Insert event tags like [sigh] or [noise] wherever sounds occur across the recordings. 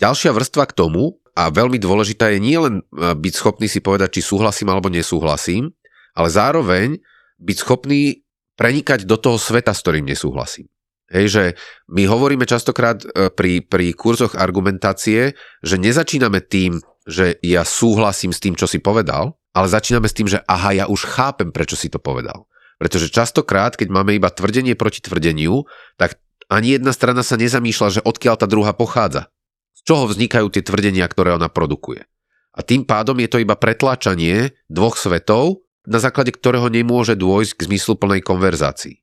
ďalšia vrstva k tomu, a veľmi dôležitá je nielen e, byť schopný si povedať, či súhlasím alebo nesúhlasím, ale zároveň byť schopný prenikať do toho sveta, s ktorým nesúhlasím. Hej, že my hovoríme častokrát e, pri, pri kurzoch argumentácie, že nezačíname tým, že ja súhlasím s tým, čo si povedal, ale začíname s tým, že aha, ja už chápem, prečo si to povedal. Pretože častokrát, keď máme iba tvrdenie proti tvrdeniu, tak ani jedna strana sa nezamýšľa, že odkiaľ tá druhá pochádza z čoho vznikajú tie tvrdenia, ktoré ona produkuje. A tým pádom je to iba pretláčanie dvoch svetov, na základe ktorého nemôže dôjsť k zmysluplnej konverzácii.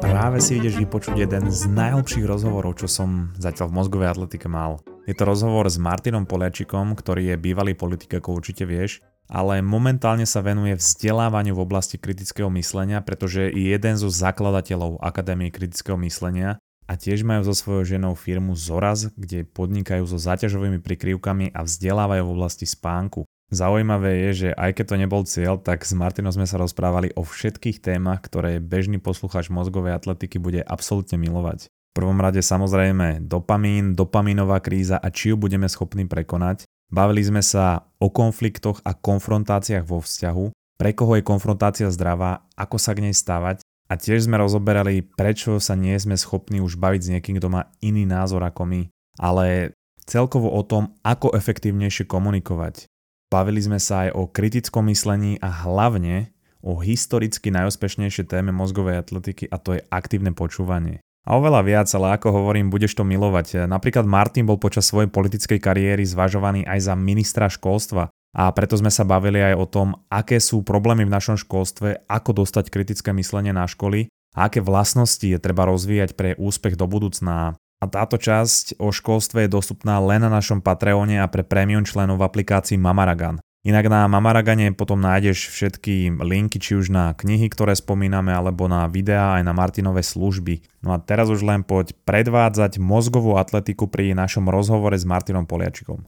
Práve si ideš vypočuť jeden z najhlbších rozhovorov, čo som zatiaľ v mozgovej atletike mal. Je to rozhovor s Martinom Poliačikom, ktorý je bývalý politik, ako určite vieš, ale momentálne sa venuje vzdelávaniu v oblasti kritického myslenia, pretože je jeden zo zakladateľov Akadémie kritického myslenia a tiež majú so svojou ženou firmu Zoraz, kde podnikajú so záťažovými prikryvkami a vzdelávajú v oblasti spánku. Zaujímavé je, že aj keď to nebol cieľ, tak s Martinom sme sa rozprávali o všetkých témach, ktoré bežný poslucháč mozgovej atletiky bude absolútne milovať. V prvom rade samozrejme dopamín, dopamínová kríza a či ju budeme schopní prekonať. Bavili sme sa o konfliktoch a konfrontáciách vo vzťahu, pre koho je konfrontácia zdravá, ako sa k nej stavať a tiež sme rozoberali, prečo sa nie sme schopní už baviť s niekým, kto má iný názor ako my, ale celkovo o tom, ako efektívnejšie komunikovať. Bavili sme sa aj o kritickom myslení a hlavne o historicky najúspešnejšej téme mozgovej atletiky a to je aktívne počúvanie. A oveľa viac, ale ako hovorím, budeš to milovať. Napríklad Martin bol počas svojej politickej kariéry zvažovaný aj za ministra školstva. A preto sme sa bavili aj o tom, aké sú problémy v našom školstve, ako dostať kritické myslenie na školy a aké vlastnosti je treba rozvíjať pre úspech do budúcna. A táto časť o školstve je dostupná len na našom Patreone a pre premium členov v aplikácii Mamaragan. Inak na Mamaragane potom nájdeš všetky linky či už na knihy, ktoré spomíname, alebo na videá aj na Martinové služby. No a teraz už len poď predvádzať mozgovú atletiku pri našom rozhovore s Martinom Poliačikom.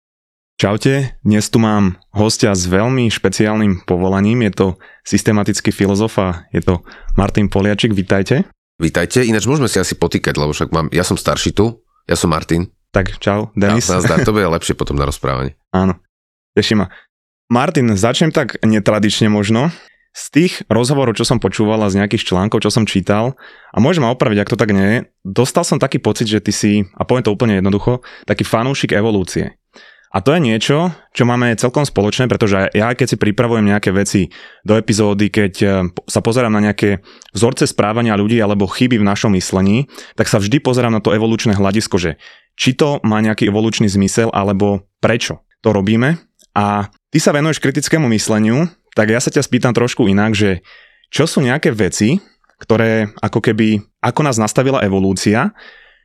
Čaute, dnes tu mám hostia s veľmi špeciálnym povolaním, je to systematický filozof a je to Martin Poliačik, vítajte. Vítajte, ináč môžeme si asi potýkať, lebo však mám, ja som starší tu, ja som Martin. Tak čau, Denis. Ja, nazdar, to bude [laughs] lepšie potom na rozprávanie. Áno, teším ma. Martin, začnem tak netradične možno. Z tých rozhovorov, čo som počúval a z nejakých článkov, čo som čítal, a môžem ma opraviť, ak to tak nie je, dostal som taký pocit, že ty si, a poviem to úplne jednoducho, taký fanúšik evolúcie. A to je niečo, čo máme celkom spoločné, pretože ja keď si pripravujem nejaké veci do epizódy, keď e, sa pozerám na nejaké vzorce správania ľudí alebo chyby v našom myslení, tak sa vždy pozerám na to evolučné hľadisko, že či to má nejaký evolučný zmysel alebo prečo to robíme. A ty sa venuješ kritickému mysleniu, tak ja sa ťa spýtam trošku inak, že čo sú nejaké veci, ktoré ako keby, ako nás nastavila evolúcia,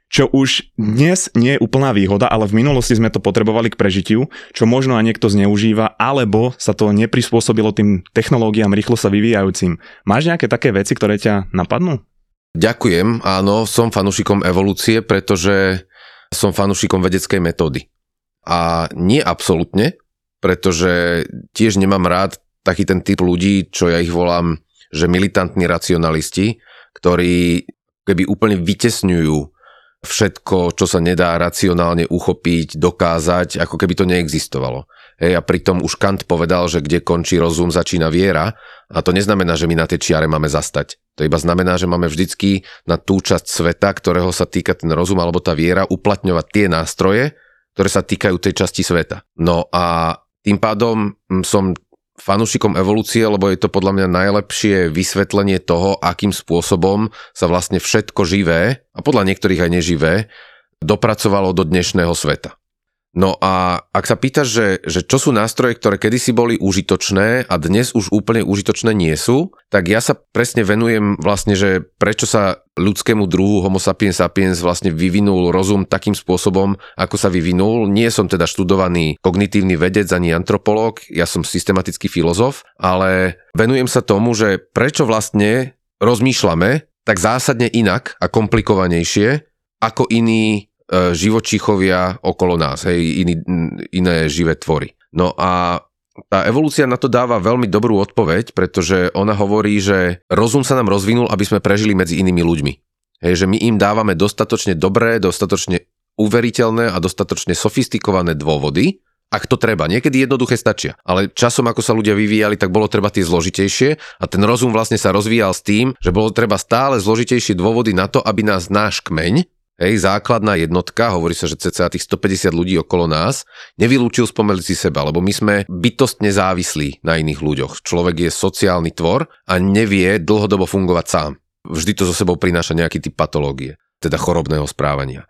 čo už dnes nie je úplná výhoda, ale v minulosti sme to potrebovali k prežitiu, čo možno aj niekto zneužíva, alebo sa to neprispôsobilo tým technológiám rýchlo sa vyvíjajúcim. Máš nejaké také veci, ktoré ťa napadnú? Ďakujem, áno, som fanúšikom evolúcie, pretože som fanúšikom vedeckej metódy. A nie absolútne, pretože tiež nemám rád taký ten typ ľudí, čo ja ich volám, že militantní racionalisti, ktorí keby úplne vytesňujú všetko, čo sa nedá racionálne uchopiť, dokázať, ako keby to neexistovalo. Hej, a pritom už Kant povedal, že kde končí rozum, začína viera a to neznamená, že my na tej čiare máme zastať. To iba znamená, že máme vždycky na tú časť sveta, ktorého sa týka ten rozum alebo tá viera, uplatňovať tie nástroje, ktoré sa týkajú tej časti sveta. No a tým pádom mm, som fanúšikom evolúcie, lebo je to podľa mňa najlepšie vysvetlenie toho, akým spôsobom sa vlastne všetko živé, a podľa niektorých aj neživé, dopracovalo do dnešného sveta. No a ak sa pýtaš, že, že čo sú nástroje, ktoré kedysi boli užitočné a dnes už úplne užitočné nie sú, tak ja sa presne venujem vlastne, že prečo sa ľudskému druhu Homo sapiens sapiens vlastne vyvinul rozum takým spôsobom, ako sa vyvinul. Nie som teda študovaný kognitívny vedec ani antropológ, ja som systematický filozof, ale venujem sa tomu, že prečo vlastne rozmýšľame tak zásadne inak a komplikovanejšie ako iní živočíchovia okolo nás, hej, iný, iné živé tvory. No a tá evolúcia na to dáva veľmi dobrú odpoveď, pretože ona hovorí, že rozum sa nám rozvinul, aby sme prežili medzi inými ľuďmi. Hej, že my im dávame dostatočne dobré, dostatočne uveriteľné a dostatočne sofistikované dôvody, ak to treba. Niekedy jednoduché stačia. Ale časom, ako sa ľudia vyvíjali, tak bolo treba tie zložitejšie a ten rozum vlastne sa rozvíjal s tým, že bolo treba stále zložitejšie dôvody na to, aby nás náš kmeň, hej, základná jednotka, hovorí sa, že cca tých 150 ľudí okolo nás, nevylúčil spomedzi seba, lebo my sme bytostne závislí na iných ľuďoch. Človek je sociálny tvor a nevie dlhodobo fungovať sám. Vždy to zo sebou prináša nejaký typ patológie, teda chorobného správania.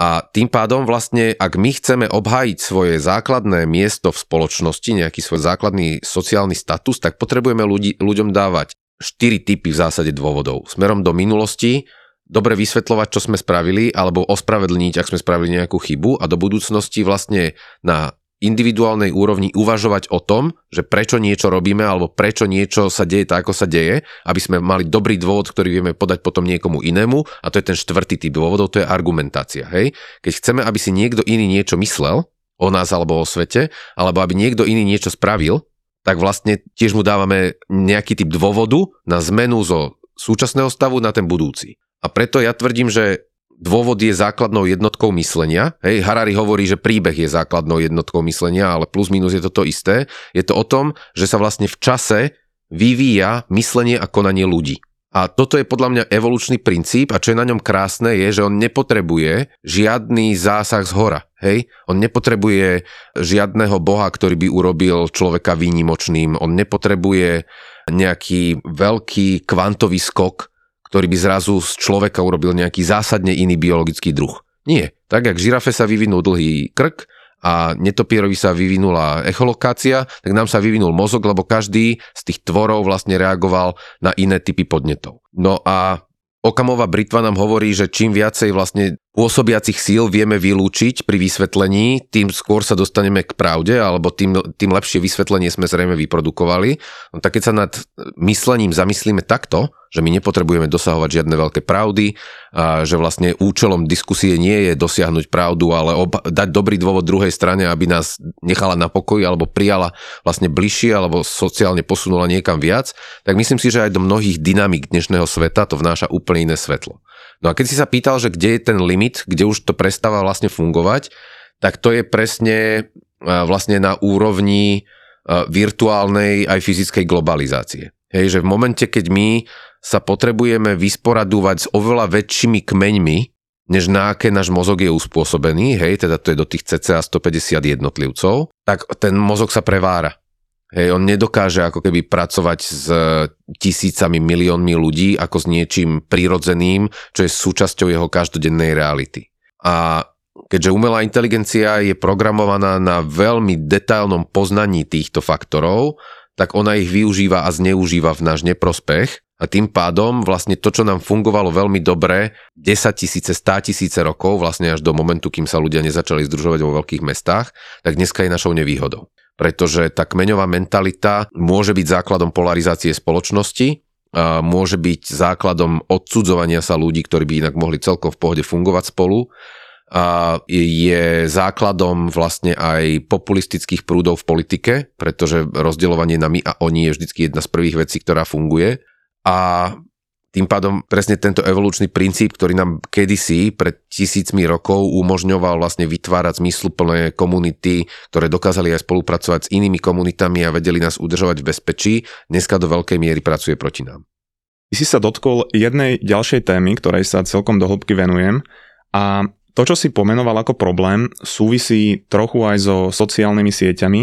A tým pádom vlastne, ak my chceme obhájiť svoje základné miesto v spoločnosti, nejaký svoj základný sociálny status, tak potrebujeme ľudí, ľuďom dávať štyri typy v zásade dôvodov. Smerom do minulosti, dobre vysvetľovať, čo sme spravili, alebo ospravedlniť, ak sme spravili nejakú chybu a do budúcnosti vlastne na individuálnej úrovni uvažovať o tom, že prečo niečo robíme alebo prečo niečo sa deje tak, ako sa deje, aby sme mali dobrý dôvod, ktorý vieme podať potom niekomu inému a to je ten štvrtý typ dôvodov, to je argumentácia. Hej? Keď chceme, aby si niekto iný niečo myslel o nás alebo o svete, alebo aby niekto iný niečo spravil, tak vlastne tiež mu dávame nejaký typ dôvodu na zmenu zo súčasného stavu na ten budúci. A preto ja tvrdím, že dôvod je základnou jednotkou myslenia. Hej, Harari hovorí, že príbeh je základnou jednotkou myslenia, ale plus minus je to to isté. Je to o tom, že sa vlastne v čase vyvíja myslenie a konanie ľudí. A toto je podľa mňa evolučný princíp a čo je na ňom krásne je, že on nepotrebuje žiadny zásah z hora. Hej? On nepotrebuje žiadného boha, ktorý by urobil človeka výnimočným. On nepotrebuje nejaký veľký kvantový skok, ktorý by zrazu z človeka urobil nejaký zásadne iný biologický druh. Nie. Tak, jak žirafe sa vyvinul dlhý krk a netopierovi sa vyvinula echolokácia, tak nám sa vyvinul mozog, lebo každý z tých tvorov vlastne reagoval na iné typy podnetov. No a Okamová britva nám hovorí, že čím viacej vlastne pôsobiacich síl vieme vylúčiť pri vysvetlení, tým skôr sa dostaneme k pravde, alebo tým, tým lepšie vysvetlenie sme zrejme vyprodukovali. No tak keď sa nad myslením zamyslíme takto, že my nepotrebujeme dosahovať žiadne veľké pravdy, a že vlastne účelom diskusie nie je dosiahnuť pravdu, ale ob- dať dobrý dôvod druhej strane, aby nás nechala na pokoji alebo prijala vlastne bližšie alebo sociálne posunula niekam viac, tak myslím si, že aj do mnohých dynamik dnešného sveta to vnáša úplne iné svetlo. No a keď si sa pýtal, že kde je ten limit, kde už to prestáva vlastne fungovať, tak to je presne vlastne na úrovni virtuálnej aj fyzickej globalizácie. Hej, že v momente, keď my sa potrebujeme vysporadúvať s oveľa väčšími kmeňmi, než na aké náš mozog je uspôsobený, hej, teda to je do tých cca 150 jednotlivcov, tak ten mozog sa prevára. Hej, on nedokáže ako keby pracovať s tisícami, miliónmi ľudí ako s niečím prirodzeným, čo je súčasťou jeho každodennej reality. A keďže umelá inteligencia je programovaná na veľmi detailnom poznaní týchto faktorov, tak ona ich využíva a zneužíva v náš neprospech a tým pádom vlastne to, čo nám fungovalo veľmi dobre 10 tisíce, 100 tisíce rokov, vlastne až do momentu, kým sa ľudia nezačali združovať vo veľkých mestách, tak dneska je našou nevýhodou. Pretože tá kmeňová mentalita môže byť základom polarizácie spoločnosti, môže byť základom odsudzovania sa ľudí, ktorí by inak mohli celkom v pohode fungovať spolu. A je základom vlastne aj populistických prúdov v politike, pretože rozdeľovanie na my a oni je vždy jedna z prvých vecí, ktorá funguje. A tým pádom presne tento evolučný princíp, ktorý nám kedysi pred tisícmi rokov umožňoval vlastne vytvárať zmysluplné komunity, ktoré dokázali aj spolupracovať s inými komunitami a vedeli nás udržovať v bezpečí, dneska do veľkej miery pracuje proti nám. Ty si sa dotkol jednej ďalšej témy, ktorej sa celkom do hĺbky venujem a to, čo si pomenoval ako problém, súvisí trochu aj so sociálnymi sieťami,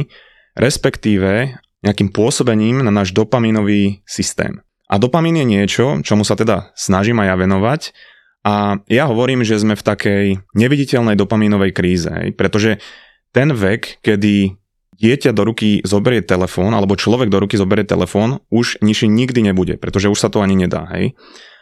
respektíve nejakým pôsobením na náš dopaminový systém. A dopamín je niečo, čomu sa teda snažím aj ja venovať. A ja hovorím, že sme v takej neviditeľnej dopamínovej kríze, pretože ten vek, kedy dieťa do ruky zoberie telefón, alebo človek do ruky zoberie telefón, už nižší nikdy nebude, pretože už sa to ani nedá. Hej?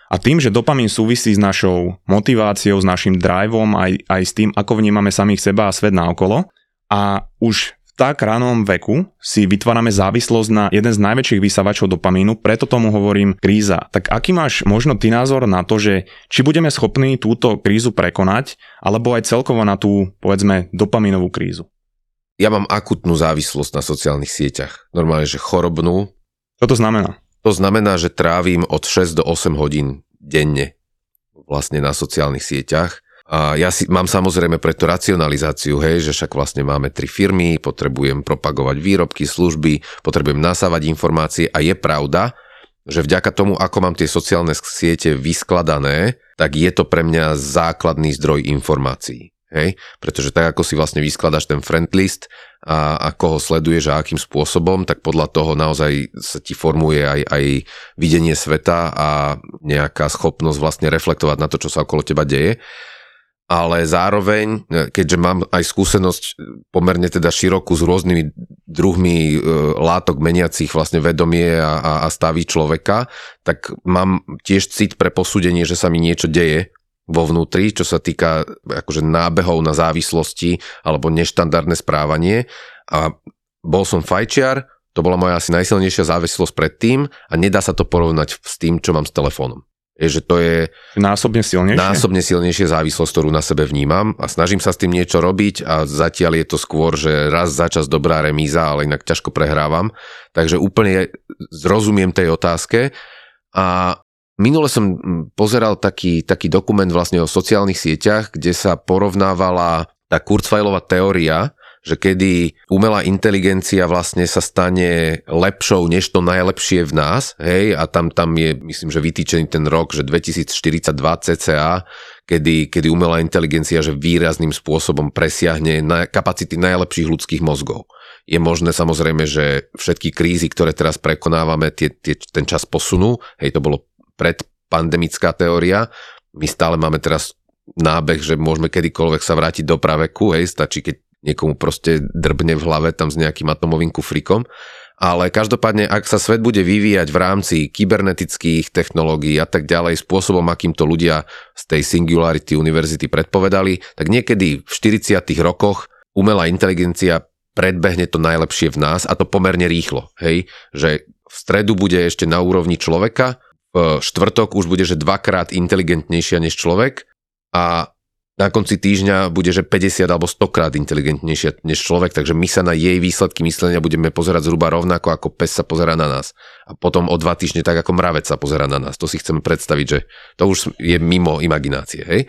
A tým, že dopamín súvisí s našou motiváciou, s našim driveom, aj, aj s tým, ako vnímame samých seba a svet naokolo, a už tak ranom veku si vytvárame závislosť na jeden z najväčších vysavačov dopamínu, preto tomu hovorím kríza. Tak aký máš možno ty názor na to, že či budeme schopní túto krízu prekonať, alebo aj celkovo na tú, povedzme, dopamínovú krízu? ja mám akutnú závislosť na sociálnych sieťach. Normálne, že chorobnú. Čo to znamená? To znamená, že trávim od 6 do 8 hodín denne vlastne na sociálnych sieťach. A ja si mám samozrejme preto racionalizáciu, hej, že však vlastne máme tri firmy, potrebujem propagovať výrobky, služby, potrebujem nasávať informácie a je pravda, že vďaka tomu, ako mám tie sociálne siete vyskladané, tak je to pre mňa základný zdroj informácií. Hej? Pretože tak, ako si vlastne vyskladaš ten friend list a ako ho sleduješ a akým spôsobom, tak podľa toho naozaj sa ti formuje aj, aj videnie sveta a nejaká schopnosť vlastne reflektovať na to, čo sa okolo teba deje ale zároveň, e, keďže mám aj skúsenosť pomerne teda širokú s rôznymi druhmi e, látok meniacich vlastne vedomie a, a stavy človeka, tak mám tiež cit pre posúdenie, že sa mi niečo deje vo vnútri, čo sa týka akože nábehov na závislosti alebo neštandardné správanie. A bol som fajčiar, to bola moja asi najsilnejšia závislosť predtým a nedá sa to porovnať s tým, čo mám s telefónom že to je násobne silnejšie. násobne silnejšie závislosť, ktorú na sebe vnímam a snažím sa s tým niečo robiť a zatiaľ je to skôr, že raz za čas dobrá remíza, ale inak ťažko prehrávam. Takže úplne zrozumiem tej otázke a minule som pozeral taký, taký dokument vlastne o sociálnych sieťach, kde sa porovnávala tá Kurzweilová teória, že kedy umelá inteligencia vlastne sa stane lepšou než to najlepšie v nás, hej, a tam, tam je, myslím, že vytýčený ten rok, že 2042 cca, kedy, kedy umelá inteligencia že výrazným spôsobom presiahne na kapacity najlepších ľudských mozgov. Je možné samozrejme, že všetky krízy, ktoré teraz prekonávame, tie, tie, ten čas posunú, hej, to bolo predpandemická teória, my stále máme teraz nábeh, že môžeme kedykoľvek sa vrátiť do praveku, hej, stačí, keď niekomu proste drbne v hlave tam s nejakým atomovým kufrikom. Ale každopádne, ak sa svet bude vyvíjať v rámci kybernetických technológií a tak ďalej, spôsobom, akým to ľudia z tej Singularity Univerzity predpovedali, tak niekedy v 40 rokoch umelá inteligencia predbehne to najlepšie v nás a to pomerne rýchlo. Hej? Že v stredu bude ešte na úrovni človeka, v štvrtok už bude, že dvakrát inteligentnejšia než človek a na konci týždňa bude, že 50 alebo 100 krát inteligentnejšia než človek, takže my sa na jej výsledky myslenia budeme pozerať zhruba rovnako, ako pes sa pozera na nás. A potom o dva týždne tak, ako mravec sa pozera na nás. To si chceme predstaviť, že to už je mimo imaginácie. Hej?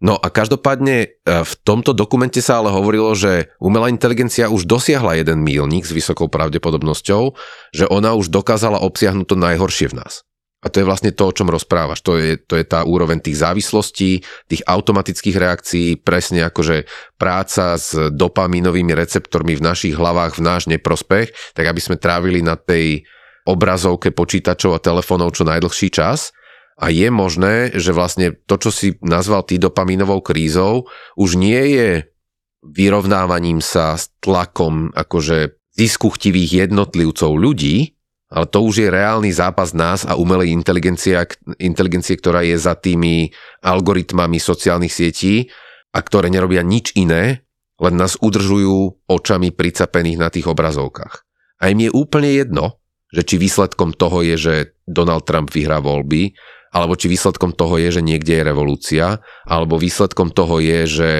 No a každopádne e, v tomto dokumente sa ale hovorilo, že umelá inteligencia už dosiahla jeden mílnik s vysokou pravdepodobnosťou, že ona už dokázala obsiahnuť to najhoršie v nás. A to je vlastne to, o čom rozprávaš. To je, to je tá úroveň tých závislostí, tých automatických reakcií, presne ako že práca s dopaminovými receptormi v našich hlavách v náš neprospech, tak aby sme trávili na tej obrazovke počítačov a telefónov čo najdlhší čas. A je možné, že vlastne to, čo si nazval ty dopaminovou krízou, už nie je vyrovnávaním sa s tlakom akože ziskuchtivých jednotlivcov ľudí, ale to už je reálny zápas nás a umelej inteligencie, inteligencie, ktorá je za tými algoritmami sociálnych sietí a ktoré nerobia nič iné, len nás udržujú očami pricapených na tých obrazovkách. A im je úplne jedno, že či výsledkom toho je, že Donald Trump vyhrá voľby, alebo či výsledkom toho je, že niekde je revolúcia, alebo výsledkom toho je, že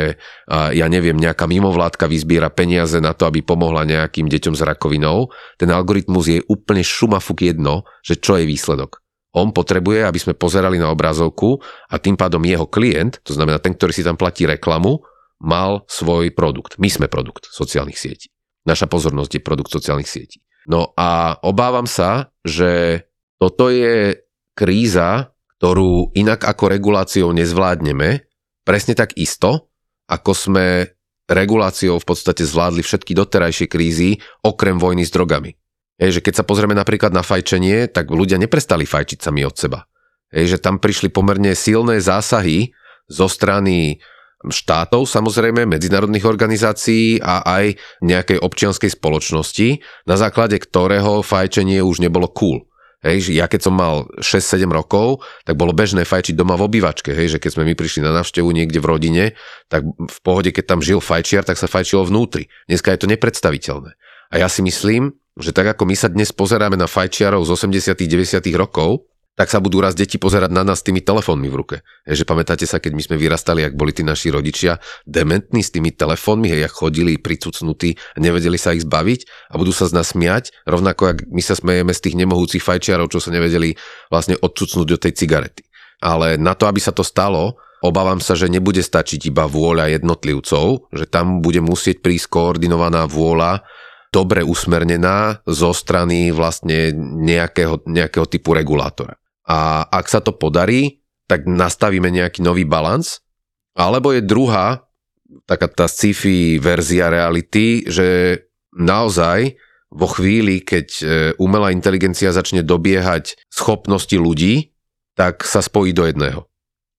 ja neviem, nejaká mimovládka vyzbiera peniaze na to, aby pomohla nejakým deťom s rakovinou, ten algoritmus je úplne šumafuk jedno, že čo je výsledok. On potrebuje, aby sme pozerali na obrazovku a tým pádom jeho klient, to znamená ten, ktorý si tam platí reklamu, mal svoj produkt. My sme produkt sociálnych sietí. Naša pozornosť je produkt sociálnych sietí. No a obávam sa, že toto je kríza, ktorú inak ako reguláciou nezvládneme, presne tak isto, ako sme reguláciou v podstate zvládli všetky doterajšie krízy, okrem vojny s drogami. Je, že keď sa pozrieme napríklad na fajčenie, tak ľudia neprestali fajčiť sami od seba. Je, že tam prišli pomerne silné zásahy zo strany štátov, samozrejme, medzinárodných organizácií a aj nejakej občianskej spoločnosti, na základe ktorého fajčenie už nebolo cool. Hej, že ja keď som mal 6-7 rokov, tak bolo bežné fajčiť doma v obývačke, hej, že keď sme my prišli na návštevu niekde v rodine, tak v pohode, keď tam žil fajčiar, tak sa fajčilo vnútri. Dneska je to nepredstaviteľné. A ja si myslím, že tak ako my sa dnes pozeráme na fajčiarov z 80 90 rokov, tak sa budú raz deti pozerať na nás s tými telefónmi v ruke. Je, že pamätáte sa, keď my sme vyrastali, ak boli tí naši rodičia dementní s tými telefónmi, hej, jak chodili pricucnutí nevedeli sa ich zbaviť a budú sa z nás smiať, rovnako ako my sa smejeme z tých nemohúcich fajčiarov, čo sa nevedeli vlastne odcucnúť do tej cigarety. Ale na to, aby sa to stalo, obávam sa, že nebude stačiť iba vôľa jednotlivcov, že tam bude musieť prísť koordinovaná vôľa dobre usmernená zo strany vlastne nejakého, nejakého typu regulátora. A ak sa to podarí, tak nastavíme nejaký nový balans. Alebo je druhá, taká tá sci-fi verzia reality, že naozaj vo chvíli, keď e, umelá inteligencia začne dobiehať schopnosti ľudí, tak sa spojí do jedného.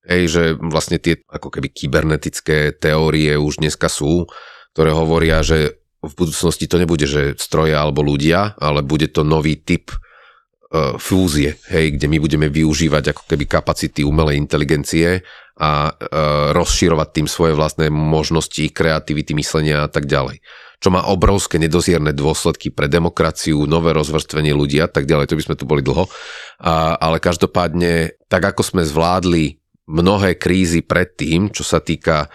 Hej, že vlastne tie ako keby kybernetické teórie už dneska sú, ktoré hovoria, že v budúcnosti to nebude, že stroje alebo ľudia, ale bude to nový typ fúzie, hej, kde my budeme využívať ako keby kapacity umelej inteligencie a uh, rozširovať tým svoje vlastné možnosti, kreativity, myslenia a tak ďalej. Čo má obrovské nedozierne dôsledky pre demokraciu, nové rozvrstvenie ľudí a tak ďalej, to by sme tu boli dlho. A, ale každopádne, tak ako sme zvládli mnohé krízy predtým, čo sa týka e,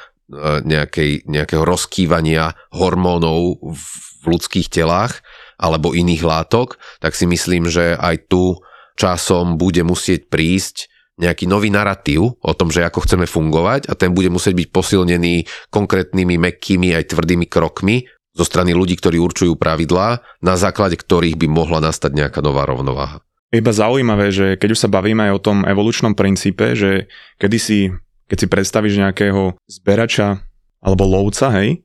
nejakej, nejakého rozkývania hormónov v ľudských telách, alebo iných látok, tak si myslím, že aj tu časom bude musieť prísť nejaký nový narratív o tom, že ako chceme fungovať a ten bude musieť byť posilnený konkrétnymi mekkými aj tvrdými krokmi zo strany ľudí, ktorí určujú pravidlá, na základe ktorých by mohla nastať nejaká nová rovnováha. Iba zaujímavé, že keď už sa bavíme aj o tom evolučnom princípe, že kedysi, keď si predstavíš nejakého zberača alebo lovca, hej,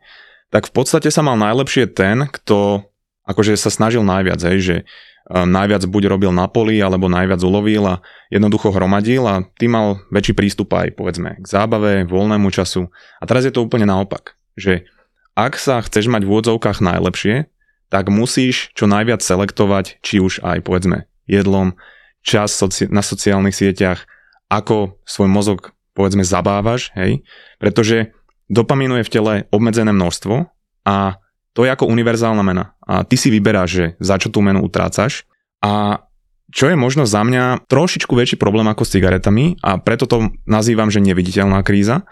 tak v podstate sa mal najlepšie ten, kto akože sa snažil najviac, hej, že e, najviac buď robil na poli, alebo najviac ulovil a jednoducho hromadil a ty mal väčší prístup aj povedzme k zábave, voľnému času. A teraz je to úplne naopak, že ak sa chceš mať v úvodzovkách najlepšie, tak musíš čo najviac selektovať, či už aj povedzme jedlom, čas na sociálnych sieťach, ako svoj mozog povedzme zabávaš, hej, pretože dopamínu je v tele obmedzené množstvo a to je ako univerzálna mena. A ty si vyberáš, že za čo tú menu utrácaš. A čo je možno za mňa trošičku väčší problém ako s cigaretami a preto to nazývam, že neviditeľná kríza,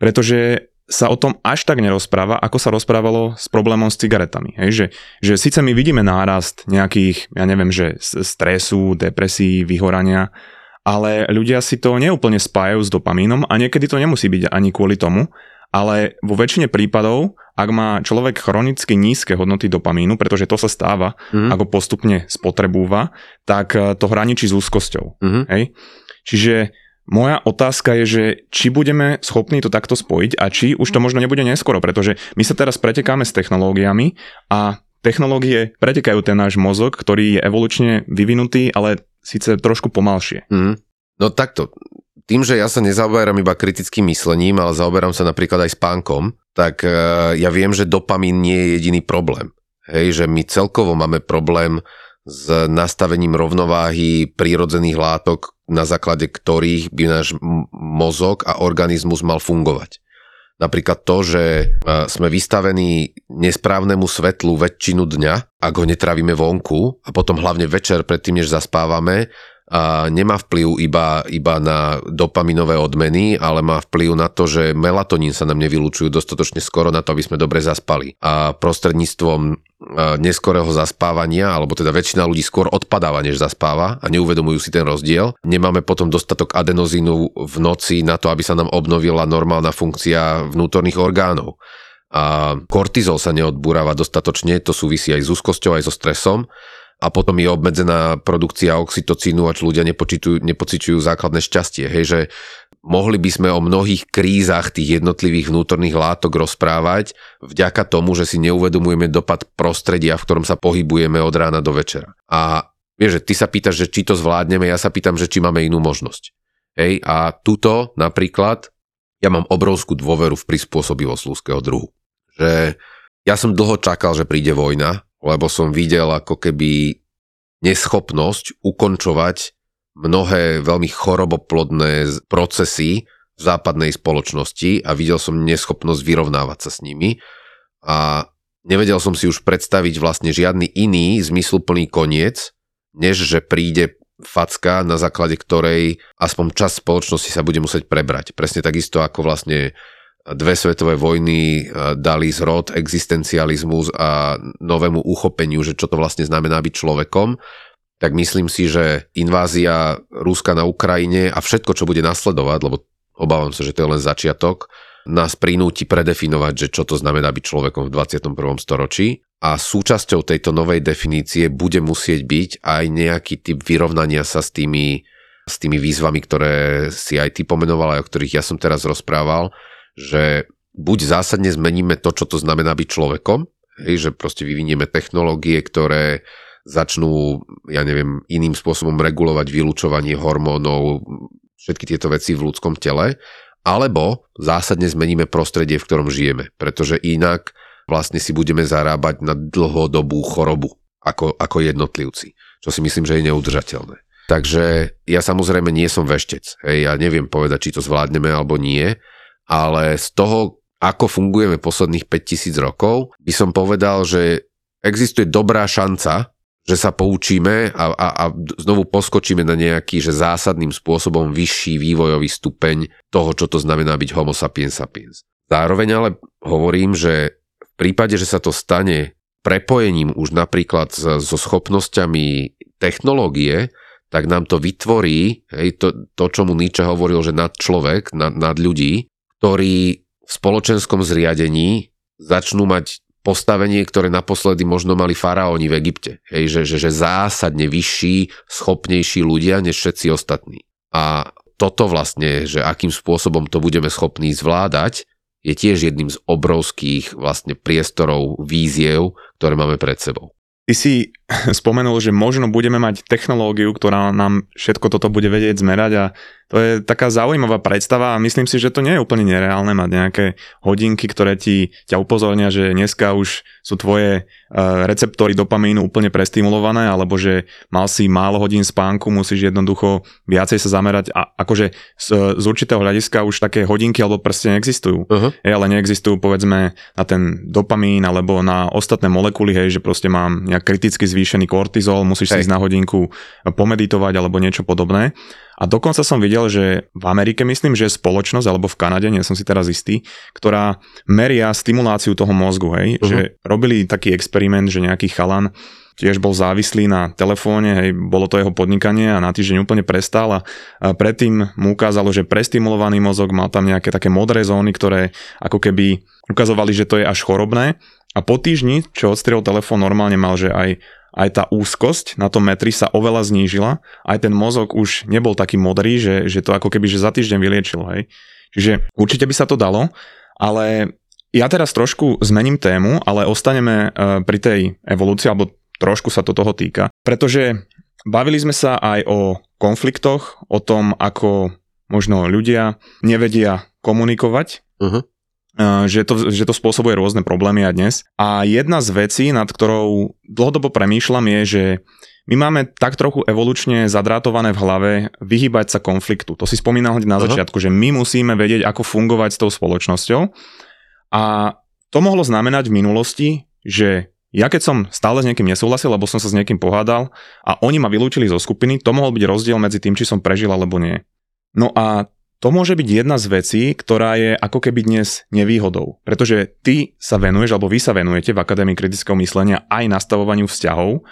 pretože sa o tom až tak nerozpráva, ako sa rozprávalo s problémom s cigaretami. Hej, že, že síce my vidíme nárast nejakých, ja neviem, že stresu, depresí, vyhorania, ale ľudia si to neúplne spájajú s dopamínom a niekedy to nemusí byť ani kvôli tomu, ale vo väčšine prípadov, ak má človek chronicky nízke hodnoty dopamínu, pretože to sa stáva, mm. ako postupne spotrebúva, tak eh, to hraničí s úzkosťou. Mm. Hej? Čiže moja otázka je, že či budeme schopní to takto spojiť a či už to možno nebude neskoro, pretože my sa teraz pretekáme s technológiami a technológie pretekajú ten náš mozog, ktorý je evolučne vyvinutý, ale síce trošku pomalšie. Mm. No takto, tým, že ja sa nezaoberám iba kritickým myslením, ale zaoberám sa napríklad aj spánkom, tak e, ja viem, že dopamín nie je jediný problém. Hej, že my celkovo máme problém s nastavením rovnováhy prírodzených látok, na základe ktorých by náš mozog a organizmus mal fungovať. Napríklad to, že e, sme vystavení nesprávnemu svetlu väčšinu dňa, ak ho netravíme vonku a potom hlavne večer predtým, než zaspávame, a nemá vplyv iba, iba na dopaminové odmeny, ale má vplyv na to, že melatonín sa nám nevylučujú dostatočne skoro na to, aby sme dobre zaspali. A prostredníctvom neskorého zaspávania, alebo teda väčšina ľudí skôr odpadáva, než zaspáva a neuvedomujú si ten rozdiel. Nemáme potom dostatok adenozínu v noci na to, aby sa nám obnovila normálna funkcia vnútorných orgánov. A kortizol sa neodbúrava dostatočne, to súvisí aj s úzkosťou, aj so stresom a potom je obmedzená produkcia oxytocínu, až ľudia nepociťujú základné šťastie. Hej, že mohli by sme o mnohých krízach tých jednotlivých vnútorných látok rozprávať vďaka tomu, že si neuvedomujeme dopad prostredia, v ktorom sa pohybujeme od rána do večera. A vieš, že ty sa pýtaš, že či to zvládneme, ja sa pýtam, že či máme inú možnosť. Hej, a tuto napríklad ja mám obrovskú dôveru v prispôsobivosť ľudského druhu. Že ja som dlho čakal, že príde vojna, lebo som videl ako keby neschopnosť ukončovať mnohé veľmi choroboplodné procesy v západnej spoločnosti a videl som neschopnosť vyrovnávať sa s nimi a nevedel som si už predstaviť vlastne žiadny iný zmysluplný koniec, než že príde facka, na základe ktorej aspoň čas spoločnosti sa bude musieť prebrať. Presne takisto ako vlastne dve svetové vojny dali zrod existencializmus a novému uchopeniu, že čo to vlastne znamená byť človekom, tak myslím si, že invázia Ruska na Ukrajine a všetko, čo bude nasledovať, lebo obávam sa, že to je len začiatok, nás prinúti predefinovať, že čo to znamená byť človekom v 21. storočí a súčasťou tejto novej definície bude musieť byť aj nejaký typ vyrovnania sa s tými, s tými výzvami, ktoré si aj ty pomenoval, aj o ktorých ja som teraz rozprával, že buď zásadne zmeníme to, čo to znamená byť človekom, hej, že proste vyvinieme technológie, ktoré začnú, ja neviem, iným spôsobom regulovať vylúčovanie hormónov, všetky tieto veci v ľudskom tele, alebo zásadne zmeníme prostredie, v ktorom žijeme, pretože inak vlastne si budeme zarábať na dlhodobú chorobu ako, ako jednotlivci, čo si myslím, že je neudržateľné. Takže ja samozrejme nie som veštec, hej, ja neviem povedať, či to zvládneme alebo nie, ale z toho, ako fungujeme posledných 5000 rokov, by som povedal, že existuje dobrá šanca, že sa poučíme a, a, a znovu poskočíme na nejaký že zásadným spôsobom vyšší vývojový stupeň toho, čo to znamená byť homo sapiens sapiens. Zároveň ale hovorím, že v prípade, že sa to stane prepojením už napríklad so schopnosťami technológie, tak nám to vytvorí hej, to, to, čo mu Nietzsche hovoril, že nad človek, nad, nad ľudí, ktorí v spoločenskom zriadení začnú mať postavenie, ktoré naposledy možno mali faraóni v Egypte. Hej, že, že, že zásadne vyšší, schopnejší ľudia než všetci ostatní. A toto vlastne, že akým spôsobom to budeme schopní zvládať, je tiež jedným z obrovských vlastne priestorov, víziev, ktoré máme pred sebou. Ty si [laughs] spomenul, že možno budeme mať technológiu, ktorá nám všetko toto bude vedieť zmerať a to je taká zaujímavá predstava a myslím si, že to nie je úplne nereálne mať nejaké hodinky, ktoré ti ťa upozornia, že dneska už sú tvoje uh, receptory dopamínu úplne prestimulované, alebo že mal si málo hodín spánku, musíš jednoducho viacej sa zamerať a akože z, z určitého hľadiska už také hodinky alebo prste neexistujú. Uh-huh. Hej, ale neexistujú povedzme na ten dopamín alebo na ostatné molekuly, hej, že proste mám nejak kriticky zvýšený kortizol, musíš hej. si ísť na hodinku pomeditovať alebo niečo podobné. A dokonca som videl, že v Amerike myslím, že je spoločnosť, alebo v Kanade, nie som si teraz istý, ktorá meria stimuláciu toho mozgu, hej, uh-huh. že robili taký experiment, že nejaký chalan tiež bol závislý na telefóne, hej, bolo to jeho podnikanie a na týždeň úplne prestal a predtým mu ukázalo, že prestimulovaný mozog mal tam nejaké také modré zóny, ktoré ako keby ukazovali, že to je až chorobné a po týždni, čo odstriel telefón, normálne mal, že aj aj tá úzkosť na tom metri sa oveľa znížila, aj ten mozog už nebol taký modrý, že, že to ako keby že za týždeň vyliečilo, hej. Čiže určite by sa to dalo, ale ja teraz trošku zmením tému, ale ostaneme e, pri tej evolúcii, alebo trošku sa to toho týka, pretože bavili sme sa aj o konfliktoch, o tom, ako možno ľudia nevedia komunikovať, uh-huh že to, že to spôsobuje rôzne problémy aj dnes. A jedna z vecí, nad ktorou dlhodobo premýšľam, je, že my máme tak trochu evolučne zadrátované v hlave vyhýbať sa konfliktu. To si spomínal hneď na Aha. začiatku, že my musíme vedieť, ako fungovať s tou spoločnosťou. A to mohlo znamenať v minulosti, že ja keď som stále s niekým nesúhlasil, lebo som sa s niekým pohádal a oni ma vylúčili zo skupiny, to mohol byť rozdiel medzi tým, či som prežil alebo nie. No a to môže byť jedna z vecí, ktorá je ako keby dnes nevýhodou. Pretože ty sa venuješ, alebo vy sa venujete v Akadémii kritického myslenia aj nastavovaniu vzťahov.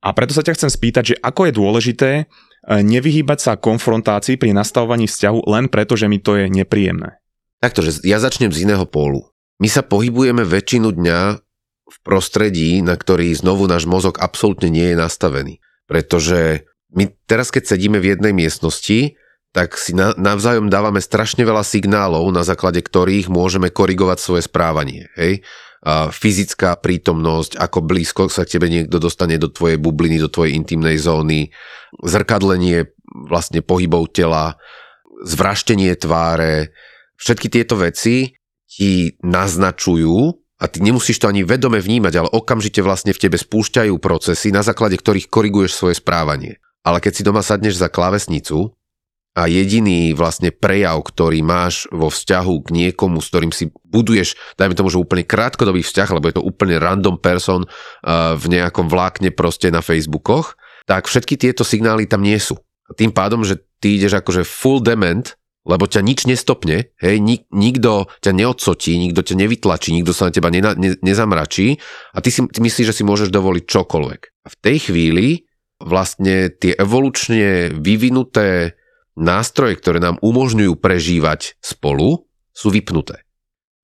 A preto sa ťa chcem spýtať, že ako je dôležité e, nevyhýbať sa konfrontácii pri nastavovaní vzťahu len preto, že mi to je nepríjemné. Takto, ja začnem z iného pólu. My sa pohybujeme väčšinu dňa v prostredí, na ktorý znovu náš mozog absolútne nie je nastavený. Pretože my teraz, keď sedíme v jednej miestnosti, tak si na, navzájom dávame strašne veľa signálov, na základe ktorých môžeme korigovať svoje správanie. Hej? A fyzická prítomnosť, ako blízko sa k tebe niekto dostane do tvojej bubliny, do tvojej intimnej zóny, zrkadlenie vlastne pohybov tela, zvraštenie tváre, všetky tieto veci ti naznačujú, a ty nemusíš to ani vedome vnímať, ale okamžite vlastne v tebe spúšťajú procesy, na základe ktorých koriguješ svoje správanie. Ale keď si doma sadneš za klávesnicu a jediný vlastne prejav, ktorý máš vo vzťahu k niekomu, s ktorým si buduješ, dajme tomu, že úplne krátkodobý vzťah, lebo je to úplne random person uh, v nejakom vlákne proste na Facebookoch, tak všetky tieto signály tam nie sú. A tým pádom, že ty ideš akože full dement, lebo ťa nič nestopne, hej, nik, nikto ťa neodsotí, nikto ťa nevytlačí, nikto sa na teba nena, ne, nezamračí a ty si ty myslíš, že si môžeš dovoliť čokoľvek. A v tej chvíli vlastne tie evolučne vyvinuté nástroje, ktoré nám umožňujú prežívať spolu, sú vypnuté.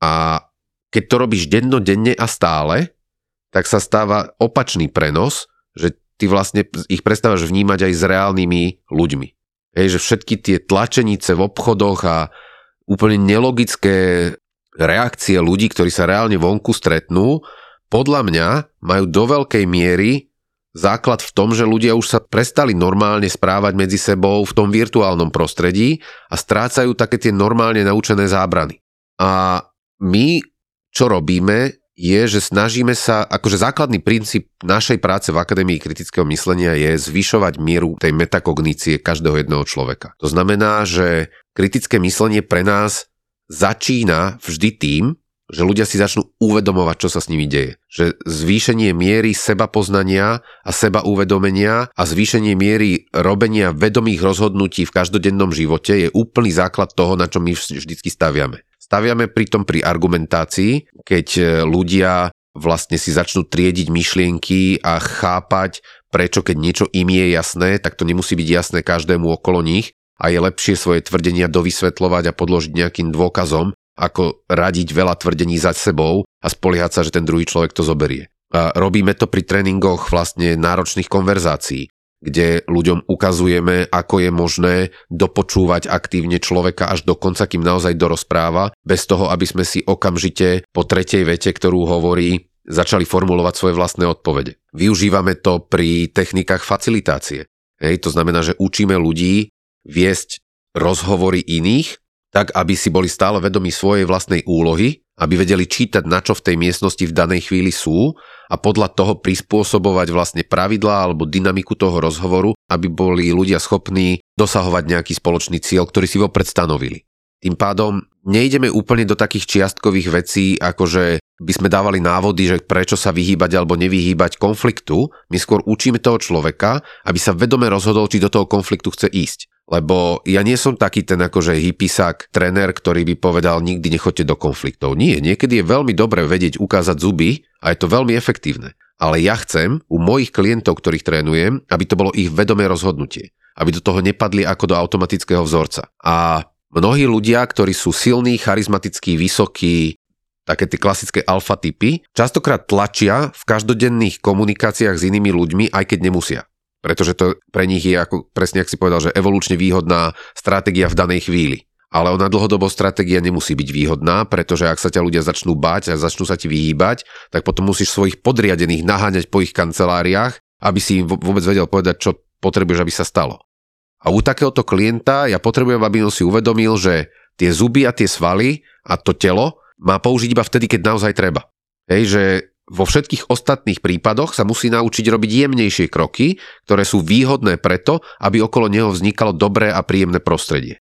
A keď to robíš dennodenne a stále, tak sa stáva opačný prenos, že ty vlastne ich prestávaš vnímať aj s reálnymi ľuďmi. Hej, že všetky tie tlačenice v obchodoch a úplne nelogické reakcie ľudí, ktorí sa reálne vonku stretnú, podľa mňa majú do veľkej miery základ v tom, že ľudia už sa prestali normálne správať medzi sebou v tom virtuálnom prostredí a strácajú také tie normálne naučené zábrany. A my, čo robíme, je, že snažíme sa, akože základný princíp našej práce v Akadémii kritického myslenia je zvyšovať mieru tej metakognície každého jedného človeka. To znamená, že kritické myslenie pre nás začína vždy tým, že ľudia si začnú uvedomovať, čo sa s nimi deje. Že zvýšenie miery seba poznania a seba uvedomenia a zvýšenie miery robenia vedomých rozhodnutí v každodennom živote je úplný základ toho, na čo my vždycky staviame. Staviame pritom pri argumentácii, keď e, ľudia vlastne si začnú triediť myšlienky a chápať, prečo keď niečo im je jasné, tak to nemusí byť jasné každému okolo nich a je lepšie svoje tvrdenia dovysvetľovať a podložiť nejakým dôkazom, ako radiť veľa tvrdení za sebou a spoliehať sa, že ten druhý človek to zoberie. A robíme to pri tréningoch vlastne náročných konverzácií kde ľuďom ukazujeme, ako je možné dopočúvať aktívne človeka až do konca, kým naozaj dorozpráva, bez toho, aby sme si okamžite po tretej vete, ktorú hovorí, začali formulovať svoje vlastné odpovede. Využívame to pri technikách facilitácie. Hej, to znamená, že učíme ľudí viesť rozhovory iných, tak aby si boli stále vedomi svojej vlastnej úlohy aby vedeli čítať, na čo v tej miestnosti v danej chvíli sú a podľa toho prispôsobovať vlastne pravidlá alebo dynamiku toho rozhovoru, aby boli ľudia schopní dosahovať nejaký spoločný cieľ, ktorý si vopred stanovili. Tým pádom nejdeme úplne do takých čiastkových vecí, ako že by sme dávali návody, že prečo sa vyhýbať alebo nevyhýbať konfliktu. My skôr učíme toho človeka, aby sa vedome rozhodol, či do toho konfliktu chce ísť. Lebo ja nie som taký ten akože hypisák, trenér, ktorý by povedal nikdy nechoďte do konfliktov. Nie, niekedy je veľmi dobre vedieť ukázať zuby a je to veľmi efektívne. Ale ja chcem u mojich klientov, ktorých trénujem, aby to bolo ich vedomé rozhodnutie. Aby do toho nepadli ako do automatického vzorca. A mnohí ľudia, ktorí sú silní, charizmatickí, vysokí, také tie klasické alfa typy, častokrát tlačia v každodenných komunikáciách s inými ľuďmi, aj keď nemusia pretože to pre nich je, ako presne ak si povedal, že evolučne výhodná stratégia v danej chvíli. Ale ona dlhodobo stratégia nemusí byť výhodná, pretože ak sa ťa ľudia začnú bať a začnú sa ti vyhýbať, tak potom musíš svojich podriadených naháňať po ich kanceláriách, aby si im vôbec vedel povedať, čo potrebuješ, aby sa stalo. A u takéhoto klienta ja potrebujem, aby on si uvedomil, že tie zuby a tie svaly a to telo má použiť iba vtedy, keď naozaj treba. Hej, že vo všetkých ostatných prípadoch sa musí naučiť robiť jemnejšie kroky, ktoré sú výhodné preto, aby okolo neho vznikalo dobré a príjemné prostredie.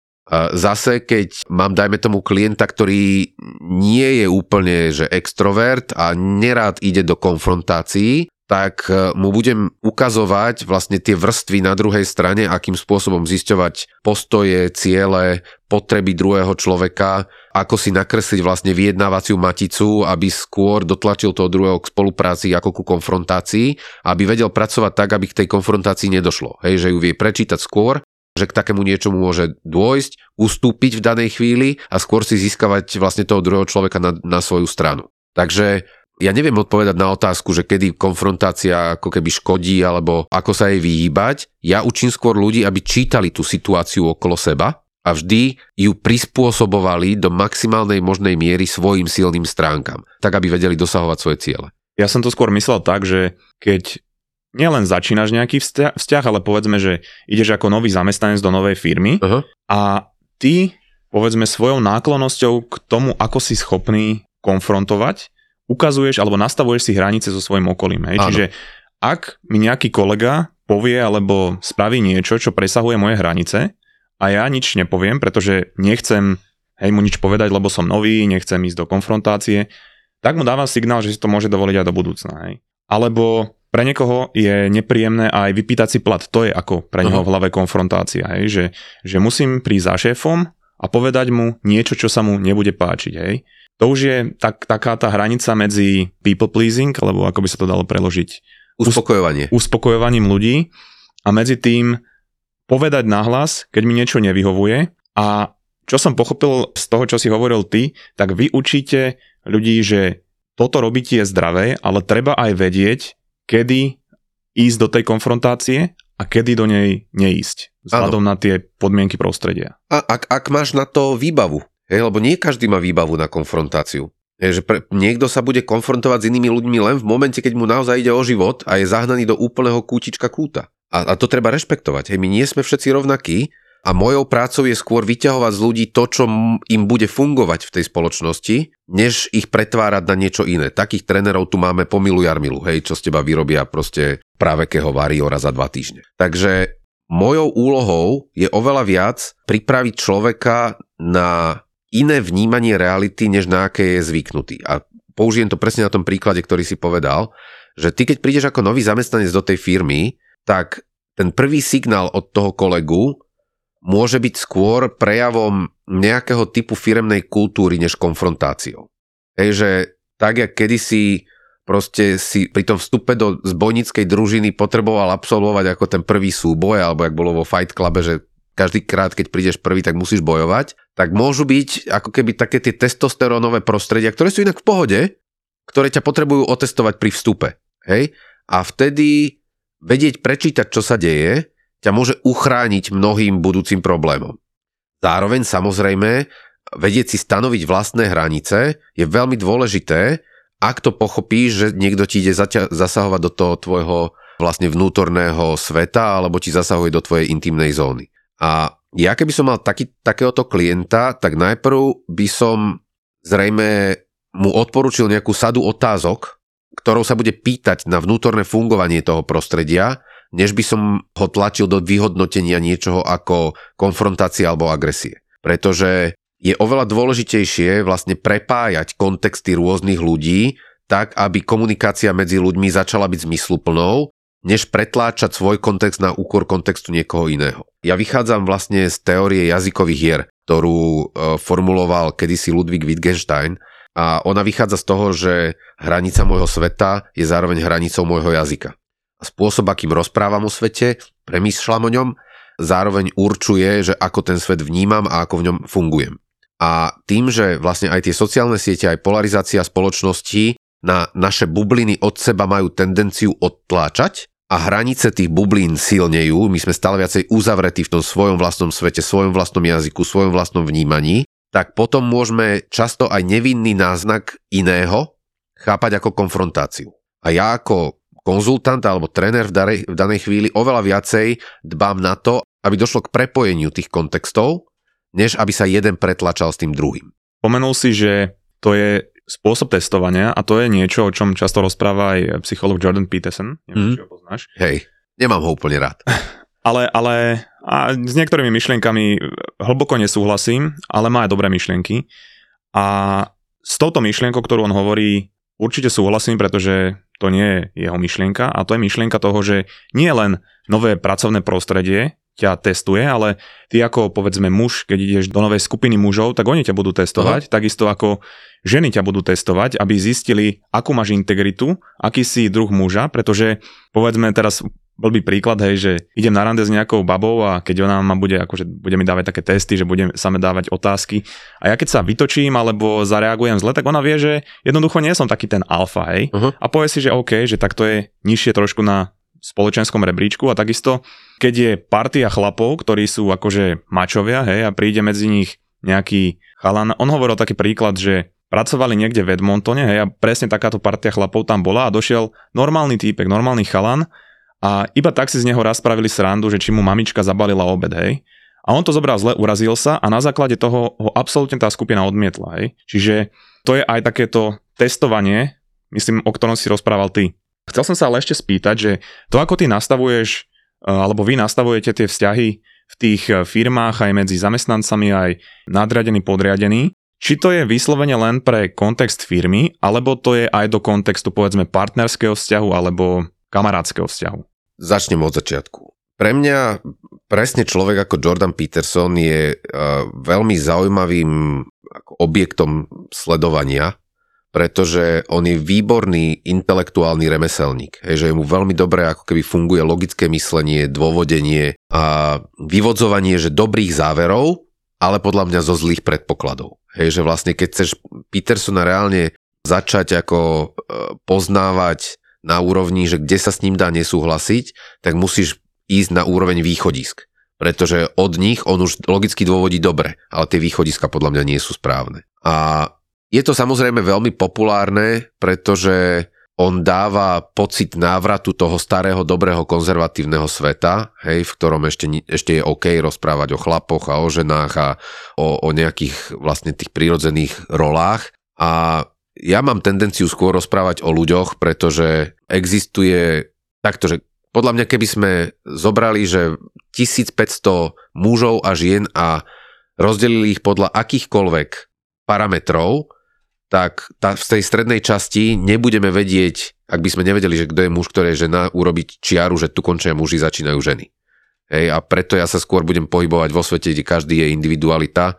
Zase, keď mám, dajme tomu, klienta, ktorý nie je úplne že extrovert a nerád ide do konfrontácií, tak e, mu budem ukazovať vlastne tie vrstvy na druhej strane, akým spôsobom zisťovať postoje, ciele, potreby druhého človeka, ako si nakresliť vlastne vyjednávaciu maticu, aby skôr dotlačil toho druhého k spolupráci ako ku konfrontácii, aby vedel pracovať tak, aby k tej konfrontácii nedošlo. Hej, že ju vie prečítať skôr, že k takému niečomu môže dôjsť, ustúpiť v danej chvíli a skôr si získavať vlastne toho druhého človeka na, na svoju stranu. Takže ja neviem odpovedať na otázku, že kedy konfrontácia ako keby škodí alebo ako sa jej vyhýbať. Ja učím skôr ľudí, aby čítali tú situáciu okolo seba a vždy ju prispôsobovali do maximálnej možnej miery svojim silným stránkam, tak aby vedeli dosahovať svoje ciele. Ja som to skôr myslel tak, že keď nielen začínaš nejaký vzťah, ale povedzme, že ideš ako nový zamestnanec do novej firmy uh-huh. a ty povedzme svojou náklonnosťou k tomu, ako si schopný konfrontovať, ukazuješ alebo nastavuješ si hranice so svojím okolím. Hej? Čiže ak mi nejaký kolega povie alebo spraví niečo, čo presahuje moje hranice a ja nič nepoviem, pretože nechcem hej, mu nič povedať, lebo som nový, nechcem ísť do konfrontácie, tak mu dávam signál, že si to môže dovoliť aj do budúcna. Hej? Alebo pre niekoho je nepríjemné aj vypýtať si plat. To je ako pre neho v hlave konfrontácia. Hej? Že, že musím prísť za šéfom a povedať mu niečo, čo sa mu nebude páčiť. Hej? To už je tak, taká tá hranica medzi people pleasing, alebo ako by sa to dalo preložiť. Uspokojovanie. Uspokojovaním ľudí a medzi tým povedať nahlas, keď mi niečo nevyhovuje a čo som pochopil z toho, čo si hovoril ty, tak vy učíte ľudí, že toto robiť je zdravé, ale treba aj vedieť, kedy ísť do tej konfrontácie a kedy do nej neísť, vzhľadom na tie podmienky prostredia. A ak, ak máš na to výbavu, hej, lebo nie každý má výbavu na konfrontáciu. Je, že pre, niekto sa bude konfrontovať s inými ľuďmi len v momente, keď mu naozaj ide o život a je zahnaný do úplného kútička kúta. A, a to treba rešpektovať. Hej, my nie sme všetci rovnakí a mojou prácou je skôr vyťahovať z ľudí to, čo im bude fungovať v tej spoločnosti, než ich pretvárať na niečo iné. Takých trénerov tu máme po milu Jarmilu, hej, čo z teba vyrobia proste právekého variora za dva týždne. Takže mojou úlohou je oveľa viac pripraviť človeka na iné vnímanie reality, než na aké je zvyknutý. A použijem to presne na tom príklade, ktorý si povedal, že ty keď prídeš ako nový zamestnanec do tej firmy, tak ten prvý signál od toho kolegu môže byť skôr prejavom nejakého typu firemnej kultúry než konfrontáciou. Hej, že tak, jak kedysi proste si pri tom vstupe do zbojníckej družiny potreboval absolvovať ako ten prvý súboj, alebo jak bolo vo Fight Clube, že každý krát, keď prídeš prvý, tak musíš bojovať, tak môžu byť ako keby také tie testosterónové prostredia, ktoré sú inak v pohode, ktoré ťa potrebujú otestovať pri vstupe. Hej? A vtedy vedieť prečítať, čo sa deje, ťa môže uchrániť mnohým budúcim problémom. Zároveň samozrejme, vedieť si stanoviť vlastné hranice je veľmi dôležité, ak to pochopíš, že niekto ti ide zasahovať do toho tvojho vlastne vnútorného sveta alebo ti zasahuje do tvojej intimnej zóny. A ja keby som mal taký, takéhoto klienta, tak najprv by som zrejme mu odporučil nejakú sadu otázok, ktorou sa bude pýtať na vnútorné fungovanie toho prostredia než by som ho tlačil do vyhodnotenia niečoho ako konfrontácia alebo agresie. Pretože je oveľa dôležitejšie vlastne prepájať kontexty rôznych ľudí tak, aby komunikácia medzi ľuďmi začala byť zmysluplnou, než pretláčať svoj kontext na úkor kontextu niekoho iného. Ja vychádzam vlastne z teórie jazykových hier, ktorú e, formuloval kedysi Ludwig Wittgenstein a ona vychádza z toho, že hranica môjho sveta je zároveň hranicou môjho jazyka spôsob, akým rozprávam o svete, premýšľam o ňom, zároveň určuje, že ako ten svet vnímam a ako v ňom fungujem. A tým, že vlastne aj tie sociálne siete, aj polarizácia spoločnosti na naše bubliny od seba majú tendenciu odtláčať a hranice tých bublín silnejú, my sme stále viacej uzavretí v tom svojom vlastnom svete, svojom vlastnom jazyku, svojom vlastnom vnímaní, tak potom môžeme často aj nevinný náznak iného chápať ako konfrontáciu. A ja ako konzultant alebo tréner v danej, v danej chvíli oveľa viacej dbám na to, aby došlo k prepojeniu tých kontextov, než aby sa jeden pretlačal s tým druhým. Pomenul si, že to je spôsob testovania a to je niečo, o čom často rozpráva aj psycholog Jordan Peterson. Neviem, mm. či ho poznáš. Hej, nemám ho úplne rád. [laughs] ale, ale a s niektorými myšlienkami hlboko nesúhlasím, ale má aj dobré myšlienky. A s touto myšlienkou, ktorú on hovorí, určite súhlasím, pretože to nie je jeho myšlienka a to je myšlienka toho, že nie len nové pracovné prostredie ťa testuje, ale ty ako povedzme muž, keď ideš do novej skupiny mužov, tak oni ťa budú testovať, uh-huh. takisto ako ženy ťa budú testovať, aby zistili, akú máš integritu, aký si druh muža, pretože povedzme teraz blbý príklad, hej, že idem na rande s nejakou babou a keď ona ma bude, akože bude mi dávať také testy, že budem same dávať otázky a ja keď sa vytočím alebo zareagujem zle, tak ona vie, že jednoducho nie som taký ten alfa, hej, uh-huh. a povie si, že OK, že tak to je nižšie trošku na spoločenskom rebríčku a takisto, keď je partia chlapov, ktorí sú akože mačovia, hej, a príde medzi nich nejaký chalan, on hovoril taký príklad, že pracovali niekde v Edmontone, hej, a presne takáto partia chlapov tam bola a došiel normálny týpek, normálny chalan a iba tak si z neho raz spravili srandu, že či mu mamička zabalila obed, hej. A on to zobral zle, urazil sa a na základe toho ho absolútne tá skupina odmietla, hej. Čiže to je aj takéto testovanie, myslím, o ktorom si rozprával ty. Chcel som sa ale ešte spýtať, že to, ako ty nastavuješ, e, alebo vy nastavujete tie vzťahy v tých e, firmách aj medzi zamestnancami, aj nadriadený, podriadený, či to je vyslovene len pre kontext firmy, alebo to je aj do kontextu povedzme partnerského vzťahu alebo kamarátskeho vzťahu? Začnem od začiatku. Pre mňa presne človek ako Jordan Peterson je uh, veľmi zaujímavým objektom sledovania, pretože on je výborný intelektuálny remeselník. Hej, že mu veľmi dobré, ako keby funguje logické myslenie, dôvodenie a vyvodzovanie, že dobrých záverov, ale podľa mňa zo zlých predpokladov. Hej, že vlastne keď chceš Petersona reálne začať ako e, poznávať na úrovni, že kde sa s ním dá nesúhlasiť, tak musíš ísť na úroveň východisk. Pretože od nich on už logicky dôvodí dobre, ale tie východiska podľa mňa nie sú správne. A je to samozrejme veľmi populárne, pretože on dáva pocit návratu toho starého, dobrého, konzervatívneho sveta, hej, v ktorom ešte, ešte je OK rozprávať o chlapoch a o ženách a o, o nejakých vlastne tých prírodzených rolách. A ja mám tendenciu skôr rozprávať o ľuďoch, pretože existuje takto, že podľa mňa keby sme zobrali, že 1500 mužov a žien a rozdelili ich podľa akýchkoľvek parametrov, tak tá, v tej strednej časti nebudeme vedieť, ak by sme nevedeli, že kto je muž, kto je žena, urobiť čiaru, že tu končia muži, začínajú ženy. Hej, a preto ja sa skôr budem pohybovať vo svete, kde každý je individualita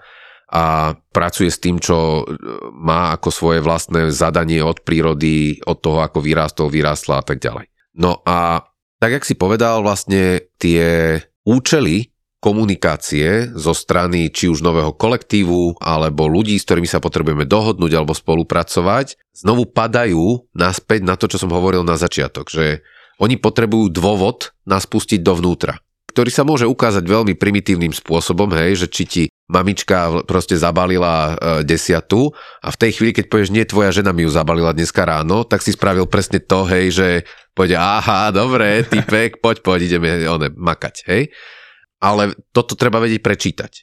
a pracuje s tým, čo e, má ako svoje vlastné zadanie od prírody, od toho, ako vyrástol, vyrástla a tak ďalej. No a tak, jak si povedal, vlastne tie účely komunikácie zo strany či už nového kolektívu alebo ľudí, s ktorými sa potrebujeme dohodnúť alebo spolupracovať, znovu padajú naspäť na to, čo som hovoril na začiatok, že oni potrebujú dôvod nás pustiť dovnútra ktorý sa môže ukázať veľmi primitívnym spôsobom, hej, že či ti mamička proste zabalila e, desiatu a v tej chvíli, keď povieš, nie, tvoja žena mi ju zabalila dneska ráno, tak si spravil presne to, hej, že povede, aha, dobre, typek, [laughs] poď, poď, ideme one, makať, hej. Ale toto treba vedieť prečítať.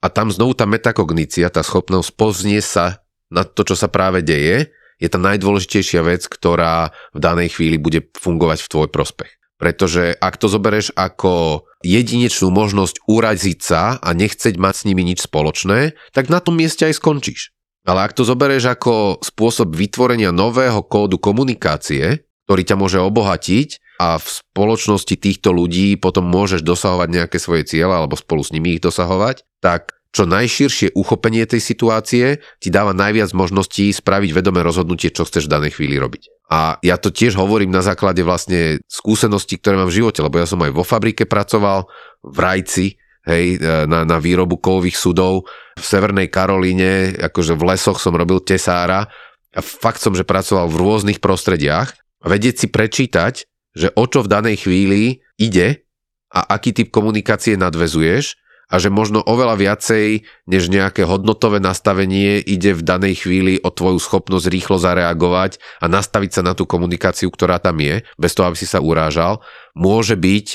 A tam znovu tá metakognícia, tá schopnosť poznie sa na to, čo sa práve deje, je tá najdôležitejšia vec, ktorá v danej chvíli bude fungovať v tvoj prospech. Pretože ak to zoberieš ako jedinečnú možnosť uraziť sa a nechceť mať s nimi nič spoločné, tak na tom mieste aj skončíš. Ale ak to zoberieš ako spôsob vytvorenia nového kódu komunikácie, ktorý ťa môže obohatiť a v spoločnosti týchto ľudí potom môžeš dosahovať nejaké svoje cieľa alebo spolu s nimi ich dosahovať, tak čo najširšie uchopenie tej situácie ti dáva najviac možností spraviť vedomé rozhodnutie, čo chceš v danej chvíli robiť. A ja to tiež hovorím na základe vlastne skúseností, ktoré mám v živote, lebo ja som aj vo fabrike pracoval, v Rajci, hej, na, na výrobu kovových sudov, v Severnej Karolíne, akože v lesoch som robil tesára a fakt som, že pracoval v rôznych prostrediach a vedieť si prečítať, že o čo v danej chvíli ide a aký typ komunikácie nadvezuješ a že možno oveľa viacej než nejaké hodnotové nastavenie ide v danej chvíli o tvoju schopnosť rýchlo zareagovať a nastaviť sa na tú komunikáciu, ktorá tam je, bez toho, aby si sa urážal, môže byť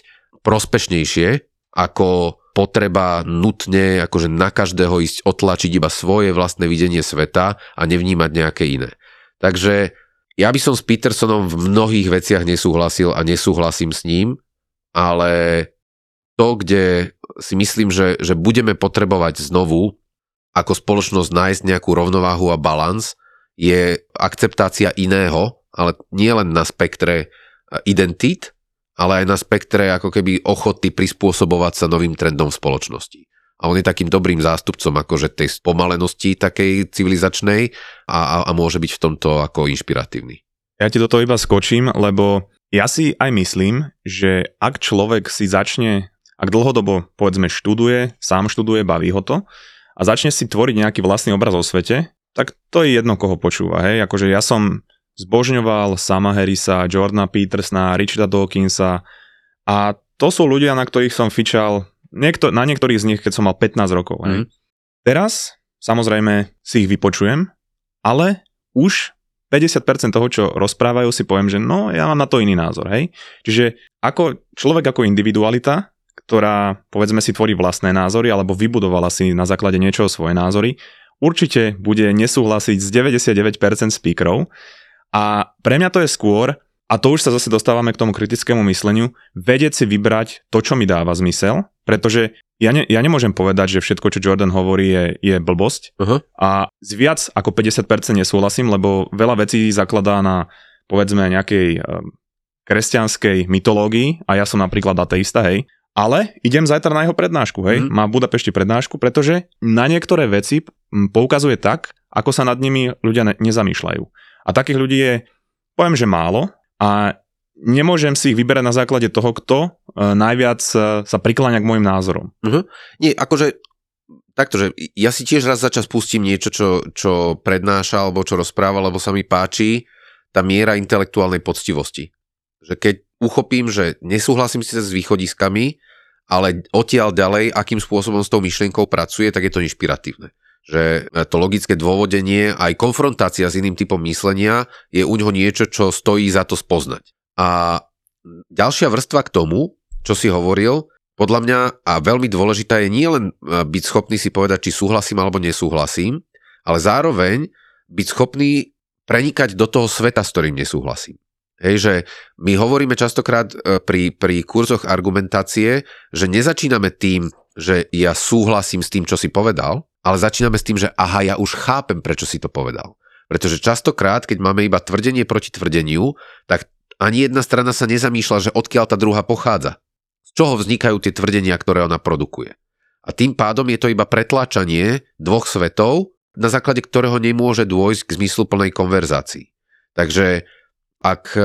prospešnejšie ako potreba nutne akože na každého ísť otlačiť iba svoje vlastné videnie sveta a nevnímať nejaké iné. Takže ja by som s Petersonom v mnohých veciach nesúhlasil a nesúhlasím s ním, ale to, kde si myslím, že, že budeme potrebovať znovu ako spoločnosť nájsť nejakú rovnováhu a balans, je akceptácia iného, ale nie len na spektre e, identít, ale aj na spektre ako keby ochoty prispôsobovať sa novým trendom v spoločnosti. A on je takým dobrým zástupcom akože tej spomalenosti takej civilizačnej a, a, a môže byť v tomto ako inšpiratívny. Ja ti do toho iba skočím, lebo ja si aj myslím, že ak človek si začne ak dlhodobo, povedzme, študuje, sám študuje, baví ho to a začne si tvoriť nejaký vlastný obraz o svete, tak to je jedno, koho počúva. Hej? Akože ja som zbožňoval Sama Harrisa, Jordana Petersna, Richarda Dawkinsa a to sú ľudia, na ktorých som fičal, niekto, na niektorých z nich, keď som mal 15 rokov. Hej? Mm. Teraz, samozrejme, si ich vypočujem, ale už 50% toho, čo rozprávajú, si poviem, že no, ja mám na to iný názor, hej. Čiže ako človek ako individualita ktorá povedzme si tvorí vlastné názory alebo vybudovala si na základe niečoho svoje názory, určite bude nesúhlasiť s 99% speakerov. A pre mňa to je skôr, a to už sa zase dostávame k tomu kritickému mysleniu, vedieť si vybrať to, čo mi dáva zmysel, pretože ja, ne, ja nemôžem povedať, že všetko, čo Jordan hovorí, je, je blbosť. Uh-huh. a z viac ako 50% nesúhlasím, lebo veľa vecí zakladá na povedzme nejakej kresťanskej mytológii. A ja som napríklad ateista, hej, ale idem zajtra na jeho prednášku, hej, mm. má v Budapešti prednášku, pretože na niektoré veci poukazuje tak, ako sa nad nimi ľudia ne- nezamýšľajú. A takých ľudí je, poviem, že málo a nemôžem si ich vyberať na základe toho, kto uh, najviac uh, sa prikláňa k môjim názorom. Uh-huh. Nie, akože takto, že ja si tiež raz za čas pustím niečo, čo, čo prednáša alebo čo rozpráva, lebo sa mi páči tá miera intelektuálnej poctivosti. Že keď uchopím, že nesúhlasím si s východiskami, ale odtiaľ ďalej, akým spôsobom s tou myšlienkou pracuje, tak je to inšpiratívne. Že to logické dôvodenie, aj konfrontácia s iným typom myslenia je u ňoho niečo, čo stojí za to spoznať. A ďalšia vrstva k tomu, čo si hovoril, podľa mňa a veľmi dôležitá je nielen e, byť schopný si povedať, či súhlasím alebo nesúhlasím, ale zároveň byť schopný prenikať do toho sveta, s ktorým nesúhlasím. Hej, že my hovoríme častokrát e, pri, pri kurzoch argumentácie, že nezačíname tým, že ja súhlasím s tým, čo si povedal, ale začíname s tým, že aha, ja už chápem, prečo si to povedal. Pretože častokrát, keď máme iba tvrdenie proti tvrdeniu, tak ani jedna strana sa nezamýšľa, že odkiaľ tá druhá pochádza. Z čoho vznikajú tie tvrdenia, ktoré ona produkuje. A tým pádom je to iba pretláčanie dvoch svetov, na základe ktorého nemôže dôjsť k zmysluplnej konverzácii. Takže ak e,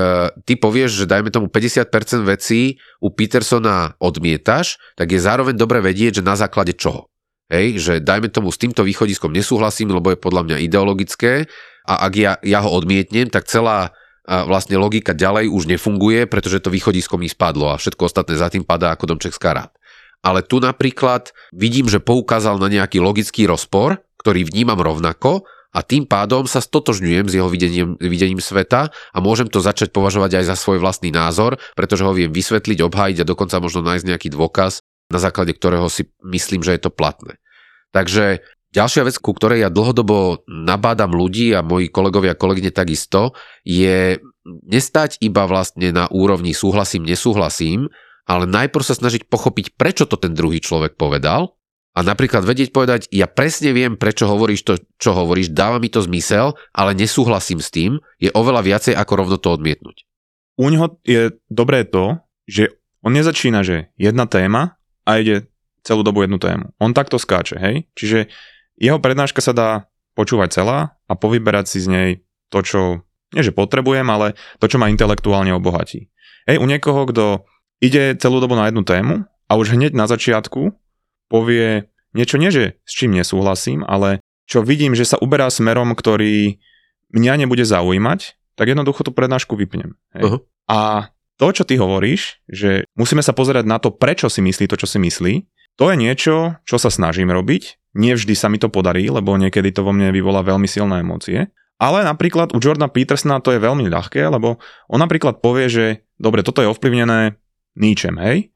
ty povieš, že dajme tomu 50% vecí u Petersona odmietaš, tak je zároveň dobre vedieť, že na základe čoho. Hej, že dajme tomu s týmto východiskom nesúhlasím, lebo je podľa mňa ideologické a ak ja, ja ho odmietnem, tak celá a vlastne logika ďalej už nefunguje, pretože to východisko mi spadlo a všetko ostatné za tým padá ako domček z karát. Ale tu napríklad vidím, že poukázal na nejaký logický rozpor, ktorý vnímam rovnako a tým pádom sa stotožňujem s jeho videním, videním sveta a môžem to začať považovať aj za svoj vlastný názor, pretože ho viem vysvetliť, obhájiť a dokonca možno nájsť nejaký dôkaz, na základe ktorého si myslím, že je to platné. Takže ďalšia vec, ku ktorej ja dlhodobo nabádam ľudí a moji kolegovia a kolegyne takisto, je nestať iba vlastne na úrovni súhlasím, nesúhlasím, ale najprv sa snažiť pochopiť, prečo to ten druhý človek povedal a napríklad vedieť povedať, ja presne viem, prečo hovoríš to, čo hovoríš, dáva mi to zmysel, ale nesúhlasím s tým, je oveľa viacej ako rovno to odmietnúť. U ňoho je dobré to, že on nezačína, že jedna téma a ide celú dobu jednu tému. On takto skáče, hej? Čiže jeho prednáška sa dá počúvať celá a povyberať si z nej to, čo, nie že potrebujem, ale to, čo ma intelektuálne obohatí. Hej, u niekoho, kto ide celú dobu na jednu tému a už hneď na začiatku povie niečo nie, že s čím nesúhlasím, ale čo vidím, že sa uberá smerom, ktorý mňa nebude zaujímať, tak jednoducho tú prednášku vypnem. Hej. Uh-huh. A to, čo ty hovoríš, že musíme sa pozerať na to, prečo si myslí to, čo si myslí, to je niečo, čo sa snažím robiť. Nie vždy sa mi to podarí, lebo niekedy to vo mne vyvolá veľmi silné emócie. Ale napríklad u Jordana Petersona to je veľmi ľahké, lebo on napríklad povie, že dobre, toto je ovplyvnené ničem, hej?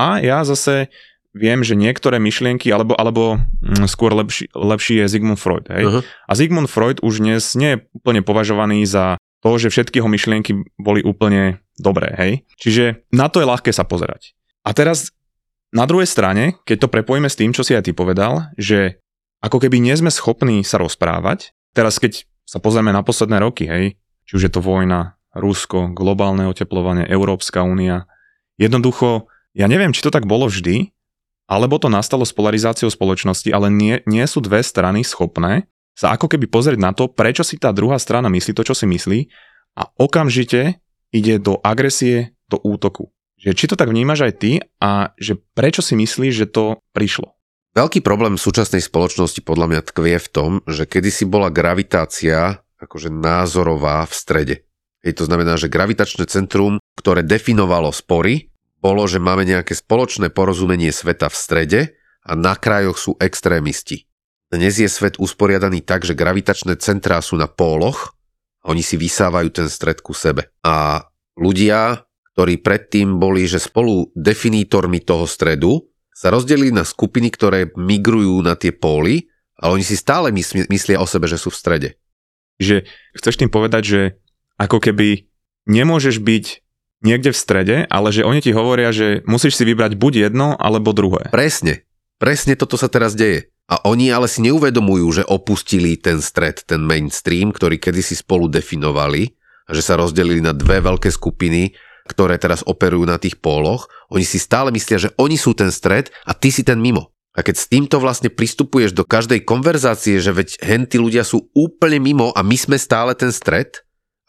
A ja zase viem, že niektoré myšlienky, alebo, alebo mm, skôr lepší, lepší je Sigmund Freud. Hej? Uh-huh. A Sigmund Freud už dnes nie je úplne považovaný za to, že všetky jeho myšlienky boli úplne dobré. Hej? Čiže na to je ľahké sa pozerať. A teraz na druhej strane, keď to prepojíme s tým, čo si aj ty povedal, že ako keby nie sme schopní sa rozprávať, teraz keď sa pozrieme na posledné roky, hej, či už je to vojna, Rusko, globálne oteplovanie, Európska únia, jednoducho, ja neviem, či to tak bolo vždy, alebo to nastalo s polarizáciou spoločnosti, ale nie, nie sú dve strany schopné sa ako keby pozrieť na to, prečo si tá druhá strana myslí to, čo si myslí a okamžite ide do agresie, do útoku. Že či to tak vnímaš aj ty a že prečo si myslíš, že to prišlo? Veľký problém súčasnej spoločnosti podľa mňa tkvie v tom, že kedysi bola gravitácia akože názorová v strede. Hej, to znamená, že gravitačné centrum, ktoré definovalo spory, bolo, že máme nejaké spoločné porozumenie sveta v strede a na krajoch sú extrémisti. Dnes je svet usporiadaný tak, že gravitačné centrá sú na póloch oni si vysávajú ten stred ku sebe. A ľudia, ktorí predtým boli, že spolu definítormi toho stredu, sa rozdelili na skupiny, ktoré migrujú na tie póly, ale oni si stále myslia o sebe, že sú v strede. Že chceš tým povedať, že ako keby nemôžeš byť niekde v strede, ale že oni ti hovoria, že musíš si vybrať buď jedno, alebo druhé. Presne. Presne toto sa teraz deje. A oni ale si neuvedomujú, že opustili ten stred, ten mainstream, ktorý kedysi spolu definovali a že sa rozdelili na dve veľké skupiny ktoré teraz operujú na tých póloch, oni si stále myslia, že oni sú ten stred a ty si ten mimo. A keď s týmto vlastne pristupuješ do každej konverzácie, že veď henty ľudia sú úplne mimo a my sme stále ten stred,